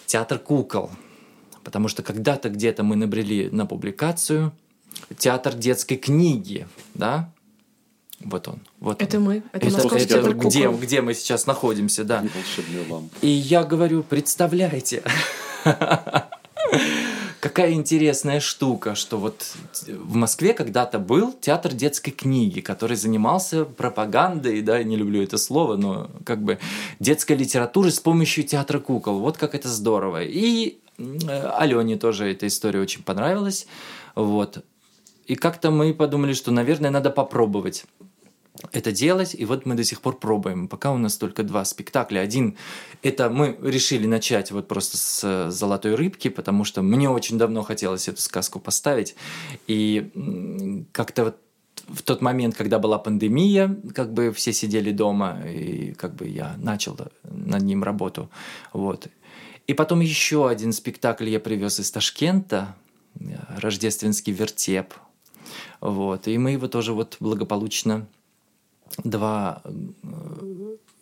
театр кукол. Потому что когда-то где-то мы набрели на публикацию театр детской книги, да, вот он. Вот это он. мы. Это, это, московский это где, где мы сейчас находимся, да. И я говорю, представляете, какая интересная штука, что вот в Москве когда-то был театр детской книги, который занимался пропагандой, да, не люблю это слово, но как бы детской литературы с помощью театра кукол. Вот как это здорово. И Алене тоже эта история очень понравилась. Вот. И как-то мы подумали, что, наверное, надо попробовать это делать, и вот мы до сих пор пробуем. Пока у нас только два спектакля. Один – это мы решили начать вот просто с «Золотой рыбки», потому что мне очень давно хотелось эту сказку поставить, и как-то вот в тот момент, когда была пандемия, как бы все сидели дома, и как бы я начал над ним работу. Вот. И потом еще один спектакль я привез из Ташкента, «Рождественский вертеп». Вот. И мы его тоже вот благополучно два э,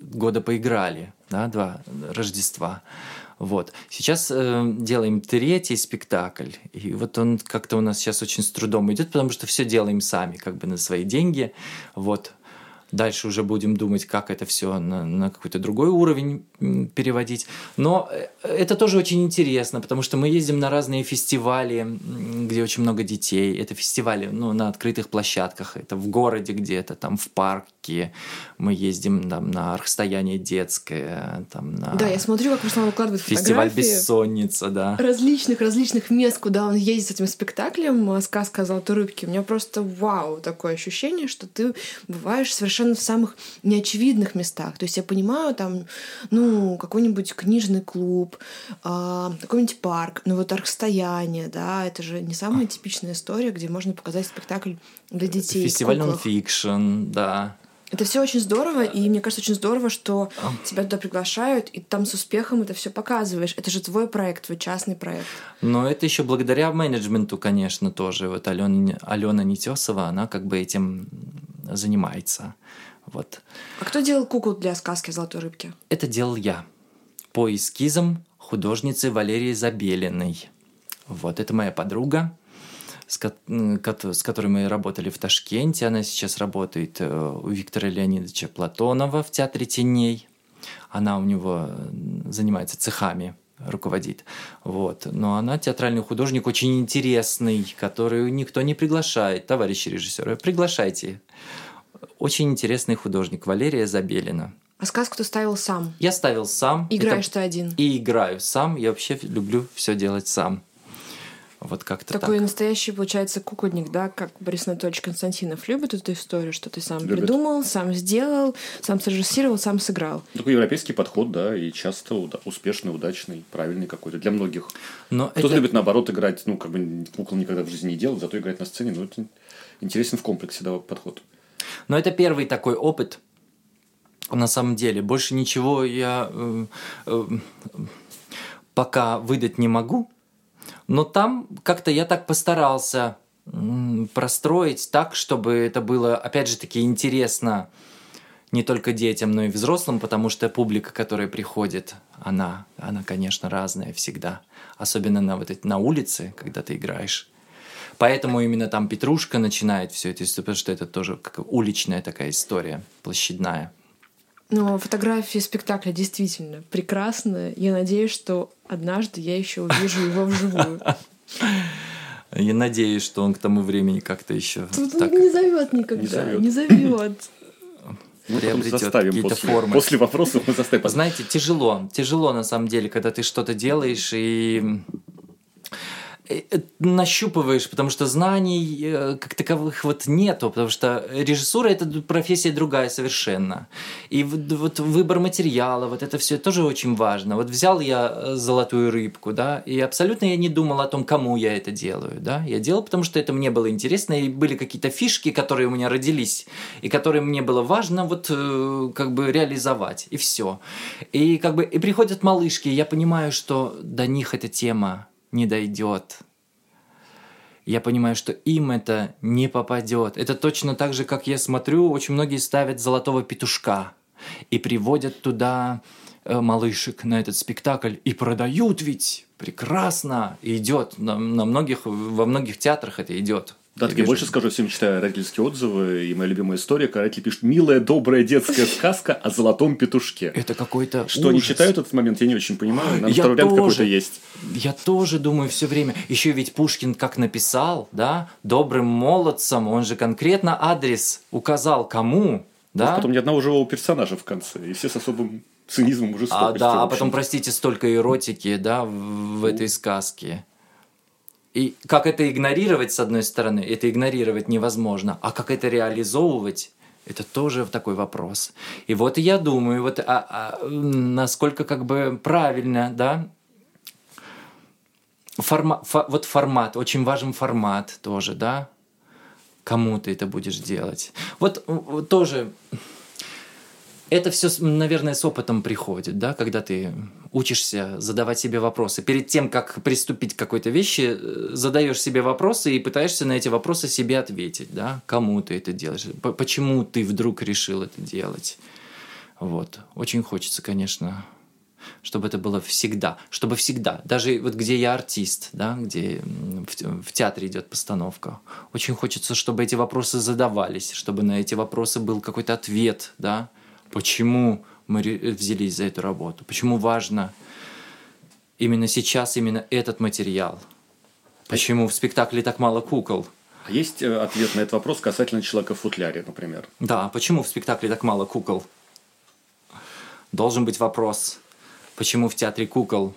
года поиграли, да, два Рождества. Вот. Сейчас э, делаем третий спектакль, и вот он как-то у нас сейчас очень с трудом идет, потому что все делаем сами, как бы на свои деньги. Вот. Дальше уже будем думать, как это все на, на какой-то другой уровень переводить. Но э, это тоже очень интересно, потому что мы ездим на разные фестивали, где очень много детей. Это фестивали ну, на открытых площадках, это в городе где-то, там в парке. Мы ездим там, на расстояние детское. Там, на да, я смотрю, как Руслан выкладывает Фестиваль «Бессонница», да. Различных-различных мест, куда он ездит с этим спектаклем «Сказка о золотой рыбке». У меня просто вау, такое ощущение, что ты бываешь совершенно в самых неочевидных местах. То есть я понимаю, там, ну, какой-нибудь книжный клуб, э, какой-нибудь парк, ну вот архстояние, да, это же не самая типичная история, где можно показать спектакль для детей. Фестиваль нонфикшн, да. Это все очень здорово, и мне кажется, очень здорово, что тебя туда приглашают, и там с успехом это все показываешь. Это же твой проект, твой частный проект. Но это еще благодаря менеджменту, конечно, тоже. Вот Алена, Алена Нетесова, она как бы этим занимается. Вот. А кто делал кукол для сказки «Золотой рыбки»? Это делал я по эскизам художницы Валерии Забелиной. Вот, это моя подруга, с, ко- с которой мы работали в Ташкенте. Она сейчас работает э, у Виктора Леонидовича Платонова в Театре теней. Она у него занимается цехами, руководит. Вот. Но она театральный художник очень интересный, который никто не приглашает. Товарищи режиссеры, приглашайте. Очень интересный художник Валерия Забелина. А сказку ты ставил сам. Я ставил сам. Играешь Это- ты один. И играю сам. Я вообще люблю все делать сам. Вот как-то Такой так. настоящий, получается, кукольник, да, как Борис Анатольевич Константинов любит эту историю, что ты сам Любит. придумал, сам сделал, сам срежиссировал, сам сыграл. Такой европейский подход, да, и часто уда- успешный, удачный, правильный какой-то для многих. Но Кто-то это- любит, наоборот, играть, ну, как бы кукол никогда в жизни не делал, зато играть на сцене, ну, это интересен в комплексе, да, подход. Но это первый такой опыт. На самом деле, больше ничего я э, э, пока выдать не могу. Но там как-то я так постарался простроить так, чтобы это было, опять же таки, интересно не только детям, но и взрослым, потому что публика, которая приходит, она, она, конечно, разная всегда. Особенно на, вот эти, на улице, когда ты играешь. Поэтому именно там Петрушка начинает все это, потому что это тоже как уличная такая история, площадная. Но фотографии спектакля действительно прекрасные. Я надеюсь, что однажды я еще увижу его вживую. Я надеюсь, что он к тому времени как-то еще Тут он так не зовет никогда, Не зовет. Мы приобретет заставим какие-то после, формы. после вопросов мы заставим. Знаете, тяжело, тяжело на самом деле, когда ты что-то делаешь и нащупываешь, потому что знаний э, как таковых вот нету, потому что режиссура это профессия другая совершенно. И вот, вот выбор материала, вот это все тоже очень важно. Вот взял я э, золотую рыбку, да, и абсолютно я не думал о том, кому я это делаю, да. Я делал, потому что это мне было интересно, и были какие-то фишки, которые у меня родились, и которые мне было важно вот э, как бы реализовать, и все. И как бы и приходят малышки, и я понимаю, что до них эта тема не дойдет. Я понимаю, что им это не попадет. Это точно так же, как я смотрю, очень многие ставят золотого петушка и приводят туда э, малышек на этот спектакль и продают ведь прекрасно идет на, на многих во многих театрах это идет. Да, так я больше скажу, всем читаю родительские отзывы, и моя любимая история, когда родители пишут «Милая, добрая детская сказка о золотом петушке». Это какой-то Что они ужас. читают этот момент, я не очень понимаю. Наверное, Я второй вариант какой-то есть. Я тоже думаю все время. Еще ведь Пушкин как написал, да, добрым молодцам, он же конкретно адрес указал кому, да. Потом ни одного живого персонажа в конце, и все с особым цинизмом и А, да, а потом, простите, столько эротики, да, в, в этой сказке. И как это игнорировать, с одной стороны, это игнорировать невозможно, а как это реализовывать, это тоже такой вопрос. И вот я думаю, вот а- а, насколько как бы правильно, да, Форма, фо- вот формат, очень важен формат тоже, да, кому ты это будешь делать. Вот тоже это все, наверное, с опытом приходит, да, когда ты учишься задавать себе вопросы. Перед тем, как приступить к какой-то вещи, э, задаешь себе вопросы и пытаешься на эти вопросы себе ответить, да, кому ты это делаешь, почему ты вдруг решил это делать. Вот. Очень хочется, конечно, чтобы это было всегда, чтобы всегда, даже вот где я артист, да, где в, в театре идет постановка, очень хочется, чтобы эти вопросы задавались, чтобы на эти вопросы был какой-то ответ, да, почему мы взялись за эту работу, почему важно именно сейчас именно этот материал, почему в спектакле так мало кукол, А есть э, ответ на этот вопрос касательно человека в футляре, например? да, почему в спектакле так мало кукол? Должен быть вопрос, почему в театре кукол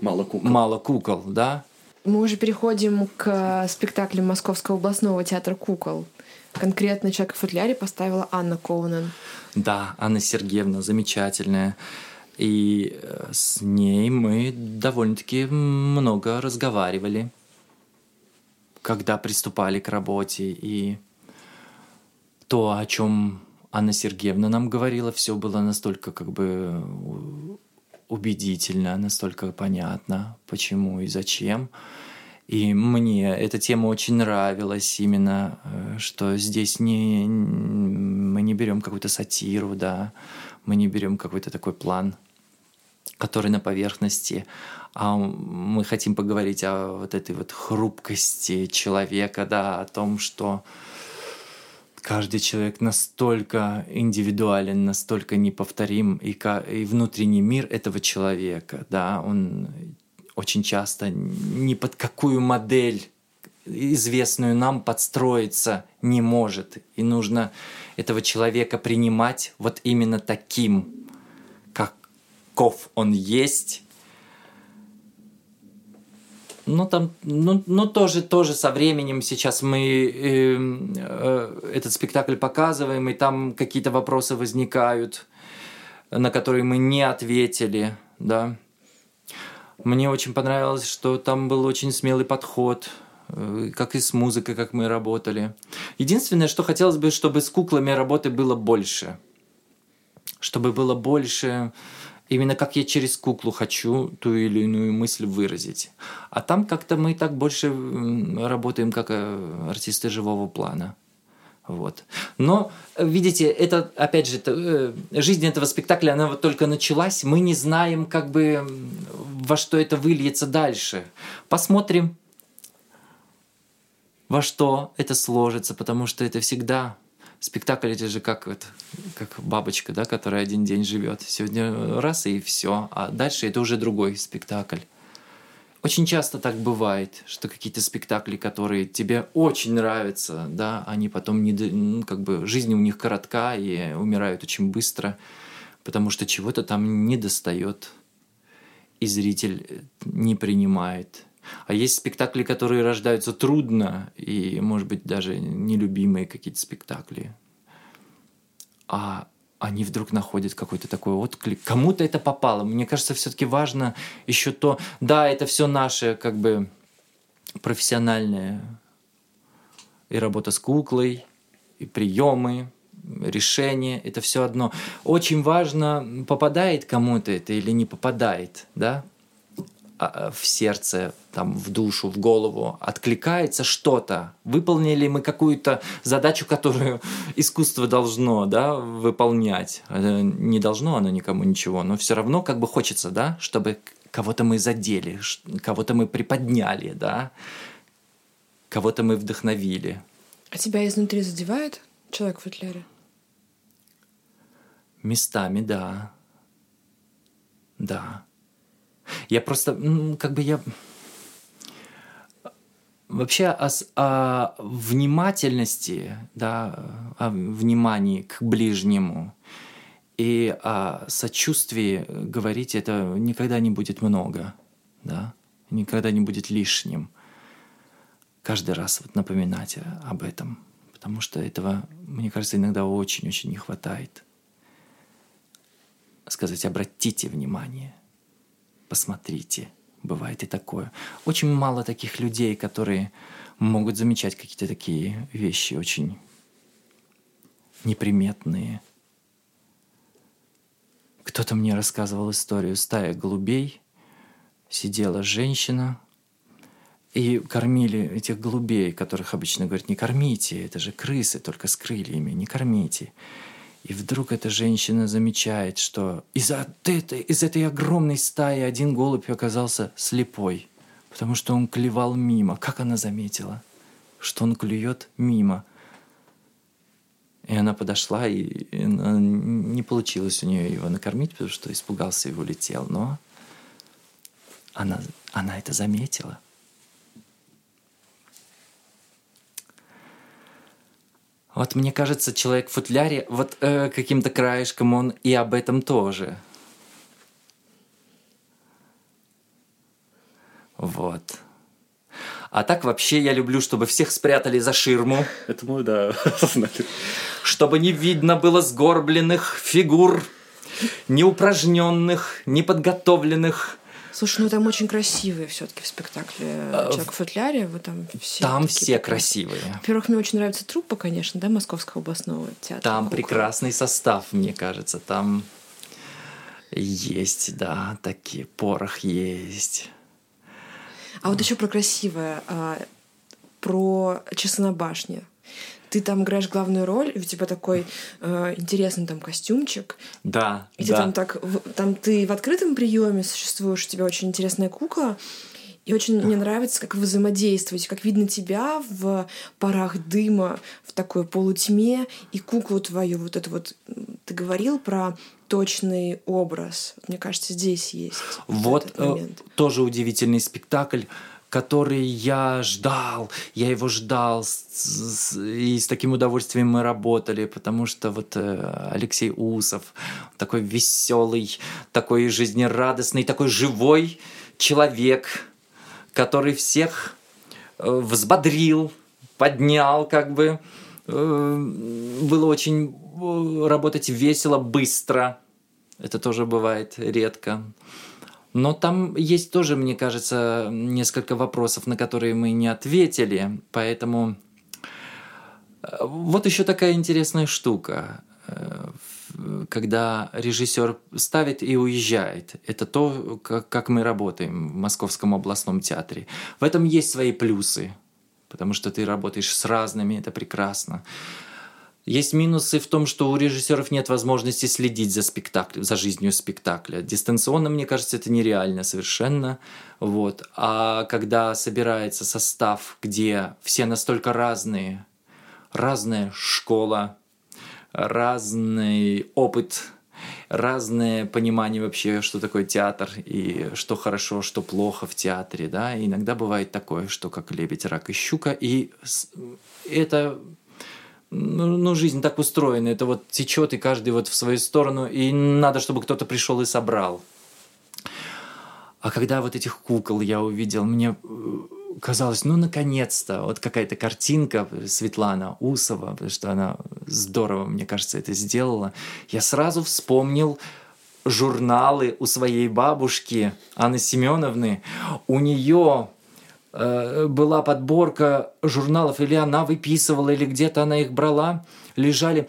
Мало кукол. мало кукол, да? Мы уже переходим к спектаклю Московского областного театра кукол. Конкретно «Человека в футляре» поставила Анна Коунен. Да, Анна Сергеевна замечательная. И э, с ней мы довольно-таки много разговаривали, когда приступали к работе. И то, о чем Анна Сергеевна нам говорила, все было настолько как бы убедительно, настолько понятно, почему и зачем. И мне эта тема очень нравилась именно, э, что здесь не, мы не берем какую-то сатиру, да, мы не берем какой-то такой план, который на поверхности, а мы хотим поговорить о вот этой вот хрупкости человека, да, о том, что каждый человек настолько индивидуален, настолько неповторим, и, и внутренний мир этого человека, да, он очень часто ни под какую модель известную нам подстроиться не может. И нужно этого человека принимать вот именно таким, каков он есть, ну, там, ну, ну тоже, тоже со временем сейчас мы э, э, этот спектакль показываем, и там какие-то вопросы возникают, на которые мы не ответили, да. Мне очень понравилось, что там был очень смелый подход, э, как и с музыкой, как мы работали. Единственное, что хотелось бы, чтобы с куклами работы было больше. Чтобы было больше именно как я через куклу хочу ту или иную мысль выразить. А там как-то мы так больше работаем как э, артисты живого плана. Вот. Но, видите, это, опять же, это, э, жизнь этого спектакля, она вот только началась, мы не знаем, как бы, во что это выльется дальше. Посмотрим, во что это сложится, потому что это всегда спектакль это же как, вот, как бабочка, да, которая один день живет. Сегодня раз и все, а дальше это уже другой спектакль. Очень часто так бывает, что какие-то спектакли, которые тебе очень нравятся, да, они потом не, ну, как бы жизнь у них коротка и умирают очень быстро, потому что чего-то там не достает, и зритель не принимает. А есть спектакли, которые рождаются трудно, и, может быть, даже нелюбимые какие-то спектакли. А они вдруг находят какой-то такой отклик. Кому-то это попало. Мне кажется, все-таки важно еще то, да, это все наше, как бы профессиональное и работа с куклой, и приемы, решения, это все одно. Очень важно, попадает кому-то это или не попадает, да? А, в сердце, там, в душу, в голову откликается что-то. Выполнили мы какую-то задачу, которую искусство должно да, выполнять. Не должно оно никому ничего, но все равно как бы хочется, да, чтобы кого-то мы задели, кого-то мы приподняли, да, кого-то мы вдохновили. А тебя изнутри задевает человек в футляре? Местами, да. Да. Я просто, как бы я... Вообще о, о внимательности, да, о внимании к ближнему и о сочувствии говорить это никогда не будет много, да, никогда не будет лишним. Каждый раз вот напоминать об этом, потому что этого, мне кажется, иногда очень-очень не хватает. Сказать, обратите внимание – посмотрите. Бывает и такое. Очень мало таких людей, которые могут замечать какие-то такие вещи очень неприметные. Кто-то мне рассказывал историю стая голубей. Сидела женщина, и кормили этих голубей, которых обычно говорят, не кормите, это же крысы, только с крыльями, не кормите. И вдруг эта женщина замечает, что из, этой, из этой огромной стаи один голубь оказался слепой, потому что он клевал мимо. Как она заметила, что он клюет мимо? И она подошла, и не получилось у нее его накормить, потому что испугался и улетел. Но она, она это заметила – Вот мне кажется, человек в футляре, вот э, каким-то краешком он и об этом тоже. Вот. А так вообще я люблю, чтобы всех спрятали за ширму. Это мы, да, Чтобы не видно было сгорбленных фигур, неупражненных, неподготовленных, Слушай, ну там очень красивые все-таки в спектакле Человек в футляре. Вы там все. Там все красивые. Во-первых, мне очень нравится труппа, конечно, да, Московского областного театра. Там Кукол. прекрасный состав, мне кажется. Там есть, да, такие порох есть. А вот еще про красивое, а, про часы на башне. Ты там играешь главную роль, и у тебя такой э, интересный там костюмчик. Да. И да. ты там так, в- там ты в открытом приеме существуешь, у тебя очень интересная кукла. И очень мне нравится, как вы взаимодействуете, как видно тебя в парах дыма, в такой полутьме, и куклу твою, вот это вот, ты говорил про точный образ. Вот Мне кажется, здесь есть Вот этот э, момент. тоже удивительный спектакль, который я ждал, я его ждал, и с таким удовольствием мы работали, потому что вот э, Алексей Усов, такой веселый, такой жизнерадостный, такой живой человек, который всех э, взбодрил, поднял, как бы. Э, Было очень работать весело, быстро. Это тоже бывает редко. Но там есть тоже, мне кажется, несколько вопросов, на которые мы не ответили. Поэтому э, вот еще такая интересная штука. Э, Когда режиссер ставит и уезжает, это то, как мы работаем в Московском областном театре. В этом есть свои плюсы, потому что ты работаешь с разными, это прекрасно. Есть минусы в том, что у режиссеров нет возможности следить за спектаклем, за жизнью спектакля. Дистанционно, мне кажется, это нереально совершенно. Вот. А когда собирается состав, где все настолько разные, разная школа, разный опыт, разное понимание вообще, что такое театр и что хорошо, что плохо в театре, да, и иногда бывает такое, что как лебедь, рак и щука, и это ну, ну, жизнь так устроена, это вот течет, и каждый вот в свою сторону, и надо, чтобы кто-то пришел и собрал. А когда вот этих кукол я увидел, мне э, казалось, ну, наконец-то, вот какая-то картинка Светлана Усова, потому что она здорово, мне кажется, это сделала. Я сразу вспомнил журналы у своей бабушки Анны Семеновны. У нее э, была подборка журналов, или она выписывала, или где-то она их брала, лежали.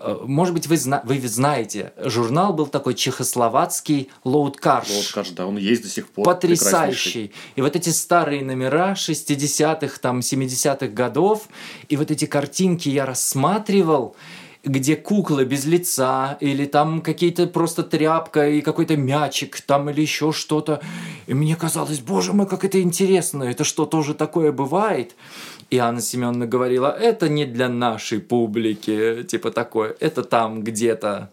Э, Может быть, вы, зна- вы знаете, журнал был такой чехословацкий «Лоудкарш». Кажется, да, он есть до сих пор. Потрясающий. И вот эти старые номера 60-х, там, 70-х годов, и вот эти картинки я рассматривал, где куклы без лица, или там какие-то просто тряпка и какой-то мячик, там или еще что-то. И мне казалось, боже мой, как это интересно, это что, тоже такое бывает? И Анна Семеновна говорила, это не для нашей публики, типа такое, это там где-то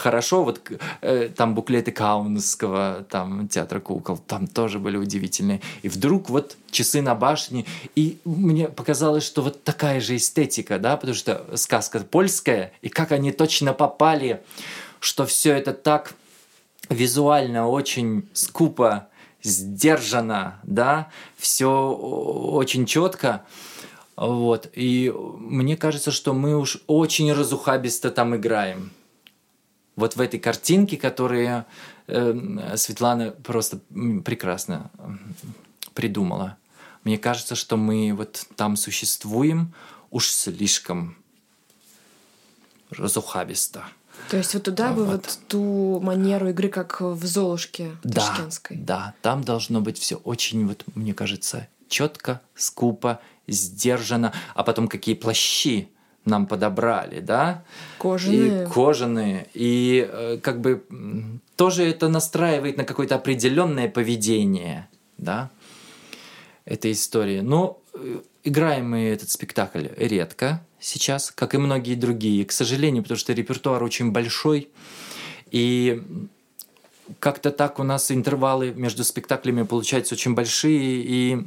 хорошо, вот э, там буклеты Каунасского, там театра кукол, там тоже были удивительные. И вдруг вот часы на башне, и мне показалось, что вот такая же эстетика, да, потому что сказка польская, и как они точно попали, что все это так визуально очень скупо сдержано, да, все очень четко. Вот. И мне кажется, что мы уж очень разухабисто там играем. Вот в этой картинке, которую э, Светлана просто прекрасно придумала. Мне кажется, что мы вот там существуем уж слишком разухабисто. То есть вот туда бы вот ту манеру игры, как в Золушке Да, ташкентской. да, там должно быть все очень, вот, мне кажется, четко, скупо, сдержанно, а потом какие плащи нам подобрали, да? Кожаные. И кожаные. И э, как бы тоже это настраивает на какое-то определенное поведение, да, этой истории. Но э, играем мы этот спектакль редко сейчас, как и многие другие, к сожалению, потому что репертуар очень большой, и как-то так у нас интервалы между спектаклями получаются очень большие, и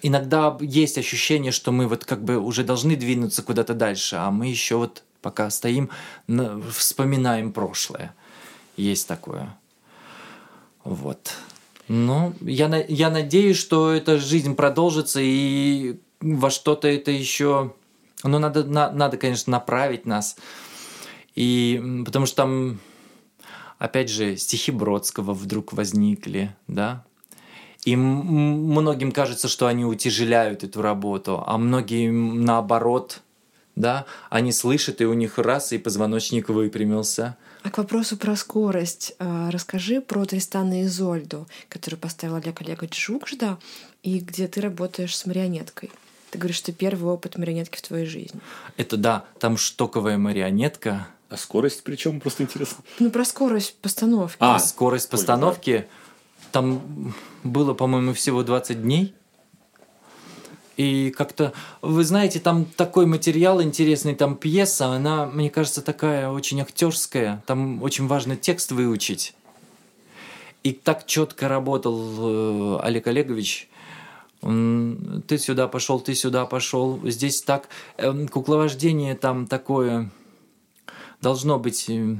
иногда есть ощущение, что мы вот как бы уже должны двинуться куда-то дальше, а мы еще вот пока стоим, на- вспоминаем прошлое. Есть такое. Вот. Ну, я, я надеюсь, что эта жизнь продолжится и во что-то это еще... Ну, надо, на- надо, конечно, направить нас. И потому что там, опять же, стихи Бродского вдруг возникли, да, и многим кажется, что они утяжеляют эту работу, а многим наоборот, да, они слышат, и у них раз, и позвоночник выпрямился, А к вопросу про скорость. а, Расскажи про Тристана и Изольду, который поставил Олег Олегович Жукжда, и где ты работаешь с марионеткой. Ты говоришь, что первый опыт марионетки в твоей жизни. Это да, там штоковая марионетка, А скорость причем просто интересно. Ну, про скорость постановки. А, скорость постановки. Там было, по-моему, всего 20 дней. И как-то, вы знаете, там такой материал интересный, там пьеса, она, мне кажется, такая очень актерская. Там очень важно текст выучить. И так четко работал э, Олег Олегович. Ты сюда пошел, ты сюда пошел. Здесь так эм, кукловождение там такое должно быть э,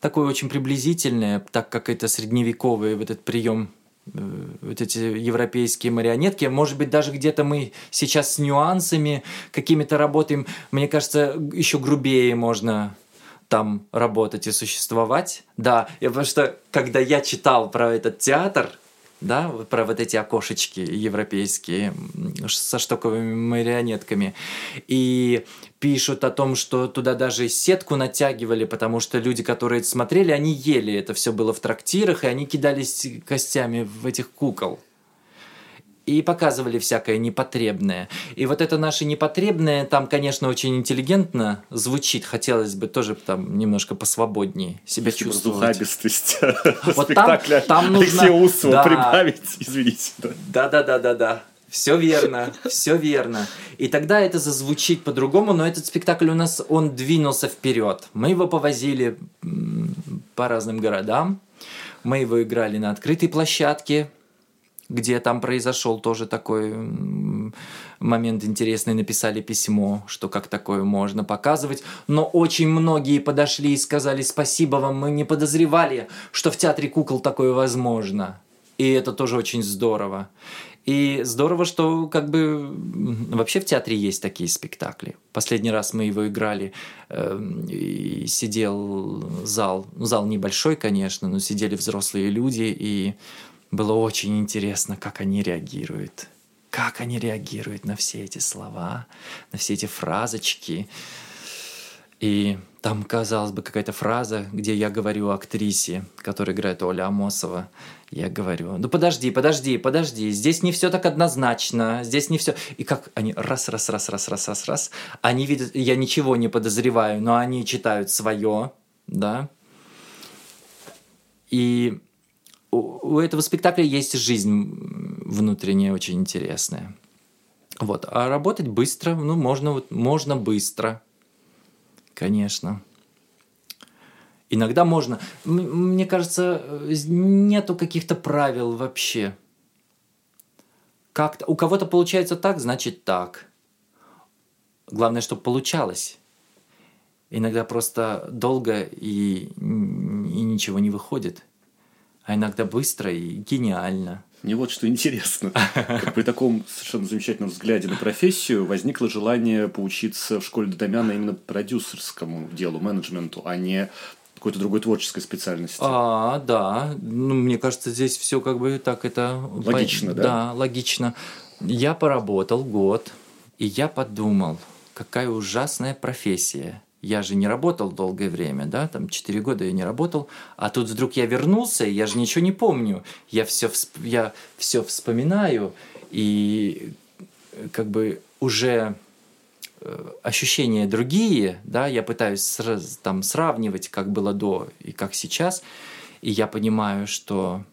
такое очень приблизительное, так как это средневековый вот этот прием э, вот эти европейские марионетки. Может быть, даже где-то мы сейчас с нюансами какими-то работаем. Мне кажется, еще грубее можно там работать и существовать. Да, и потому что когда я читал про этот театр, да, про вот эти окошечки европейские со штоковыми марионетками. И пишут о том, что туда даже сетку натягивали, потому что люди, которые это смотрели, они ели. Это все было в трактирах, и они кидались костями в этих кукол. И показывали всякое непотребное. И вот это наше непотребное там, конечно, очень интеллигентно звучит. Хотелось бы тоже там немножко посвободнее себя чувствовать. Разухабистость Вот там- спектакля там Алексея нужно- Усова Да. прибавить. Извините. да. Да, да, да, да, да. Все верно, все верно. И тогда это зазвучит по-другому, но этот спектакль у нас, он двинулся вперед. Мы его повозили по разным городам. Мы его играли на открытой площадке, где там произошел тоже такой момент интересный. Написали письмо, что как такое можно показывать. Но очень многие подошли и сказали спасибо вам, мы не подозревали, что в театре кукол такое возможно. И это тоже очень здорово. И здорово, что как бы вообще в театре есть такие спектакли. Последний раз мы его играли, эм, и сидел зал, зал небольшой, конечно, но сидели взрослые люди, и было очень интересно, как они реагируют. Как они реагируют на все эти слова, на все эти фразочки. И там, казалось бы, какая-то фраза, где я говорю актрисе, которая играет Оля Амосова. Я говорю, ну подожди, подожди, подожди, здесь не все так однозначно, здесь не все. И как они раз, раз, раз, раз, раз, раз, раз, они видят, я ничего не подозреваю, но они читают свое, да. И у, этого спектакля есть жизнь внутренняя очень интересная. Вот. А работать быстро, ну, можно, вот, можно быстро. Конечно. Иногда можно. Мне кажется, нету каких-то правил вообще. Как-то у кого-то получается так, значит так. Главное, чтобы получалось. Иногда просто долго и, и ничего не выходит. А иногда быстро и гениально. Мне вот что интересно. При таком совершенно замечательном взгляде на профессию возникло желание поучиться в школе Додомяна именно продюсерскому делу, менеджменту, а не какой-то другой творческой специальности. А, да. Ну, мне кажется, здесь все как бы так это... Логично, да? Да, логично. Я поработал год, и я подумал, какая ужасная профессия. Я же не работал долгое время, да, там 4 года я не работал, а тут вдруг я вернулся, и я же ничего не помню. Я все, я все вспоминаю, и э, как бы уже э, ощущения другие, да, я пытаюсь сра- там сравнивать, как было до и как сейчас, и я понимаю, что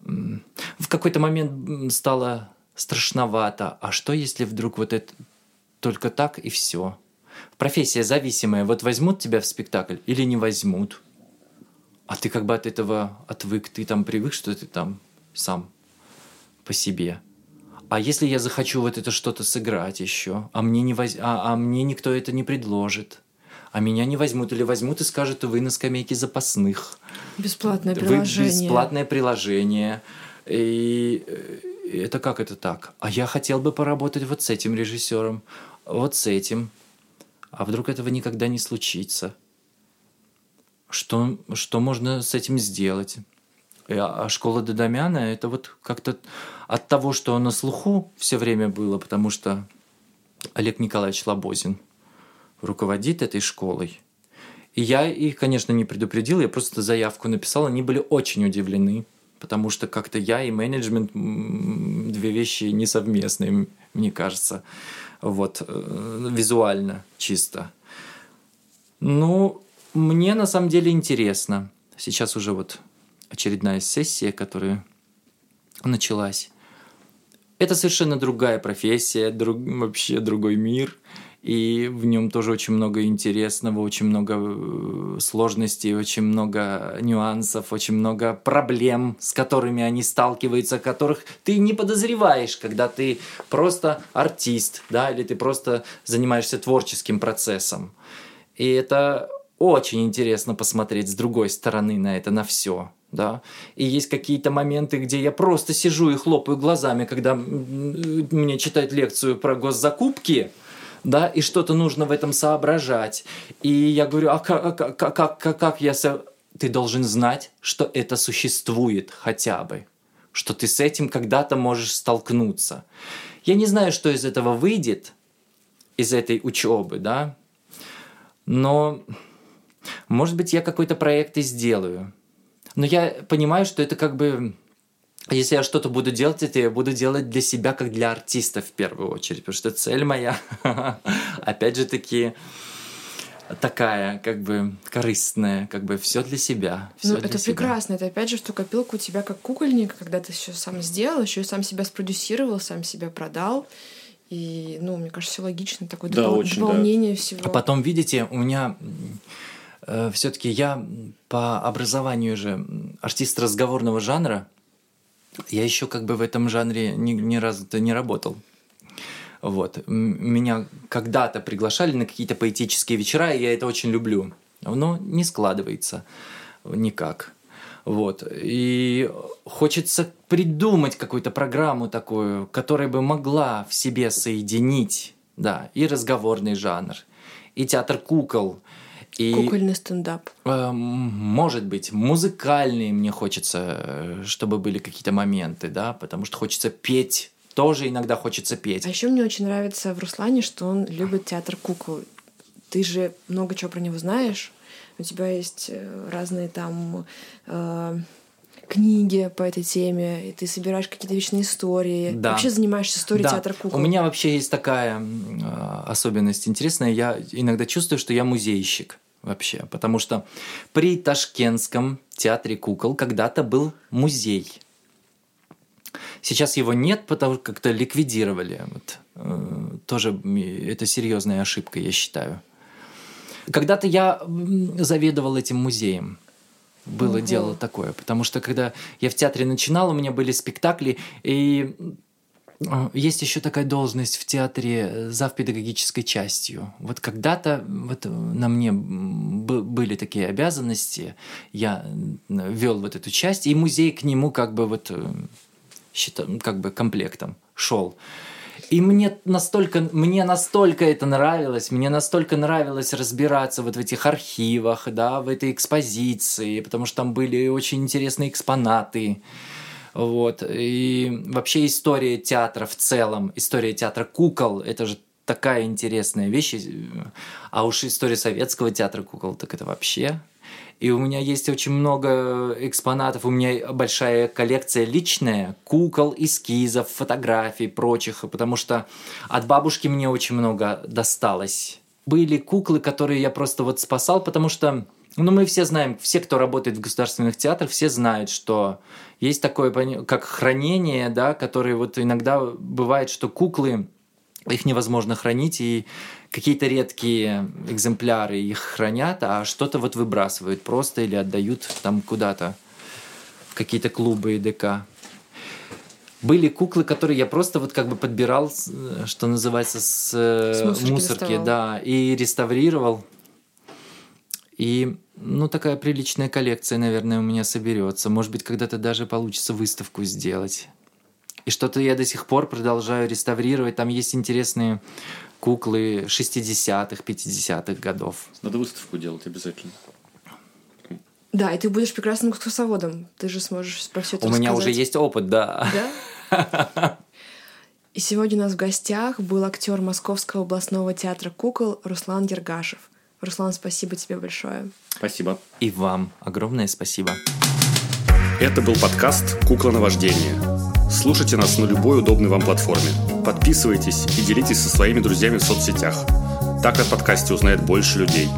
в какой-то момент стало страшновато. А что, если вдруг вот это только так и все? Профессия зависимая. Вот возьмут тебя в спектакль или не возьмут? А ты как бы от этого отвык, ты там привык, что ты там сам по себе. А если я захочу вот это что-то сыграть еще, а мне, не воз... а, а мне никто это не предложит, а меня не возьмут или возьмут и скажут, вы на скамейке запасных. Бесплатное Вы приложение. бесплатное приложение. И э, это как это так? А я хотел бы поработать вот с этим режиссером, вот с этим. А вдруг этого никогда не случится? Что, что можно с этим сделать? И, А а школа Додомяна это вот как-то от того, что на слуху все время было, потому что Олег Николаевич Лобозин руководит этой школой. И я их, конечно, не предупредил, я просто заявку написал, они были очень удивлены, потому что как-то я и менеджмент две вещи несовместные, мне кажется, вот, э, визуально чисто. Ну, мне на самом деле интересно. Сейчас уже вот очередная сессия, которая началась. Это совершенно другая профессия, друг, вообще другой мир и в нем тоже очень много интересного, очень много э, сложностей, очень много нюансов, очень много проблем, с которыми они сталкиваются, которых ты не подозреваешь, когда ты просто артист, да, или ты просто занимаешься творческим процессом. И это очень интересно посмотреть с другой стороны на это, на все. Да? И есть какие-то моменты, где я просто сижу и хлопаю глазами, когда мне читают лекцию про госзакупки, да, и что-то нужно в этом соображать. И я говорю, а как, как, как, как, как я... Со... Ты должен знать, что это существует хотя бы, что ты с этим когда-то можешь столкнуться. Я не знаю, что из этого выйдет, из этой учебы, да, но, может быть, я какой-то проект и сделаю. Но я понимаю, что это как бы если я что-то буду делать, это я буду делать для себя, как для артиста в первую очередь, потому что цель моя, опять же таки, такая, как бы корыстная, как бы все для себя. Всё ну, для это себя. прекрасно. Это опять же, что копилка у тебя как кукольник, когда ты все сам сделал, еще и сам себя спродюсировал, сам себя продал. И, ну, мне кажется, все логично, такое да, допол- очень, дополнение да. всего. А потом, видите, у меня э, все-таки я по образованию же артист разговорного жанра, я еще как бы в этом жанре ни, ни разу-то не работал. Вот. Меня когда-то приглашали на какие-то поэтические вечера, и я это очень люблю. Но не складывается никак. Вот. И хочется придумать какую-то программу такую, которая бы могла в себе соединить да, и разговорный жанр, и театр кукол, и, Кукольный стендап. Э, может быть, музыкальные мне хочется, э, чтобы были какие-то моменты, да, потому что хочется петь, тоже иногда хочется петь. А еще мне очень нравится в Руслане, что он любит театр кукол. Ты же много чего про него знаешь. У тебя есть э, разные там э, книги по этой теме, и ты собираешь какие-то вечные истории. Да. Вообще занимаешься историей да. театра кукол. У меня вообще есть такая э, особенность интересная. Я иногда чувствую, что я музейщик вообще, потому что при Ташкентском театре кукол когда-то был музей. Сейчас его нет, потому что как-то ликвидировали. Вот. Э, тоже это серьезная ошибка, я считаю. Когда-то я заведовал этим музеем было угу. дело такое. Потому что когда я в театре начинал, у меня были спектакли, и а, есть еще такая должность в театре зав педагогической частью. Вот когда-то вот на мне были такие обязанности, я вел вот эту часть, и музей к нему как бы вот э, как бы комплектом шел. И мне настолько, мне настолько это нравилось, мне настолько нравилось разбираться вот в этих архивах, да, в этой экспозиции, потому что там были очень интересные экспонаты. Вот. И вообще история театра в целом, история театра кукол, это же такая интересная вещь. А уж история советского театра кукол, так это вообще и у меня есть очень много экспонатов, у меня большая коллекция личная, кукол, эскизов, фотографий, прочих, потому что от бабушки мне очень много досталось. Были куклы, которые я просто вот спасал, потому что ну, мы все знаем, все, кто работает в государственных театрах, все знают, что есть такое, как хранение, да, которое вот иногда бывает, что куклы, их невозможно хранить, и какие-то редкие экземпляры их хранят, а что-то вот выбрасывают просто или отдают там куда-то в какие-то клубы и ДК. Были куклы, которые я просто вот как бы подбирал, что называется, с, э, с мусорки, мусорки да, и реставрировал. И, ну, такая приличная коллекция, наверное, у меня соберется. Может быть, когда-то даже получится выставку сделать. И что-то я до сих пор продолжаю реставрировать. Там есть интересные куклы 60-х, 50-х годов. Надо выставку делать обязательно. Да, и ты будешь прекрасным экскурсоводом. Ты же сможешь про все это У рассказать. меня уже есть опыт, да. Да? И сегодня у нас в гостях был актер Московского областного театра кукол Руслан Ергашев. Руслан, спасибо тебе большое. Спасибо. И вам огромное спасибо. Это был подкаст «Кукла на вождение». Слушайте нас на любой удобной вам платформе. Подписывайтесь и делитесь со своими друзьями в соцсетях. Так о подкасте узнает больше людей.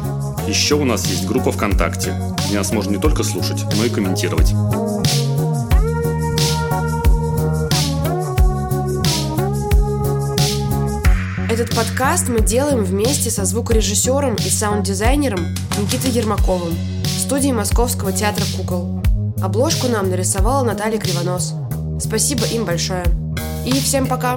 Еще у нас есть группа ВКонтакте, где нас можно не только слушать, но и комментировать. Этот подкаст мы делаем вместе со звукорежиссером и саунд-дизайнером Никитой Ермаковым в студии Московского театра кукол. Обложку нам нарисовала Наталья Кривонос. Спасибо им большое. И всем пока!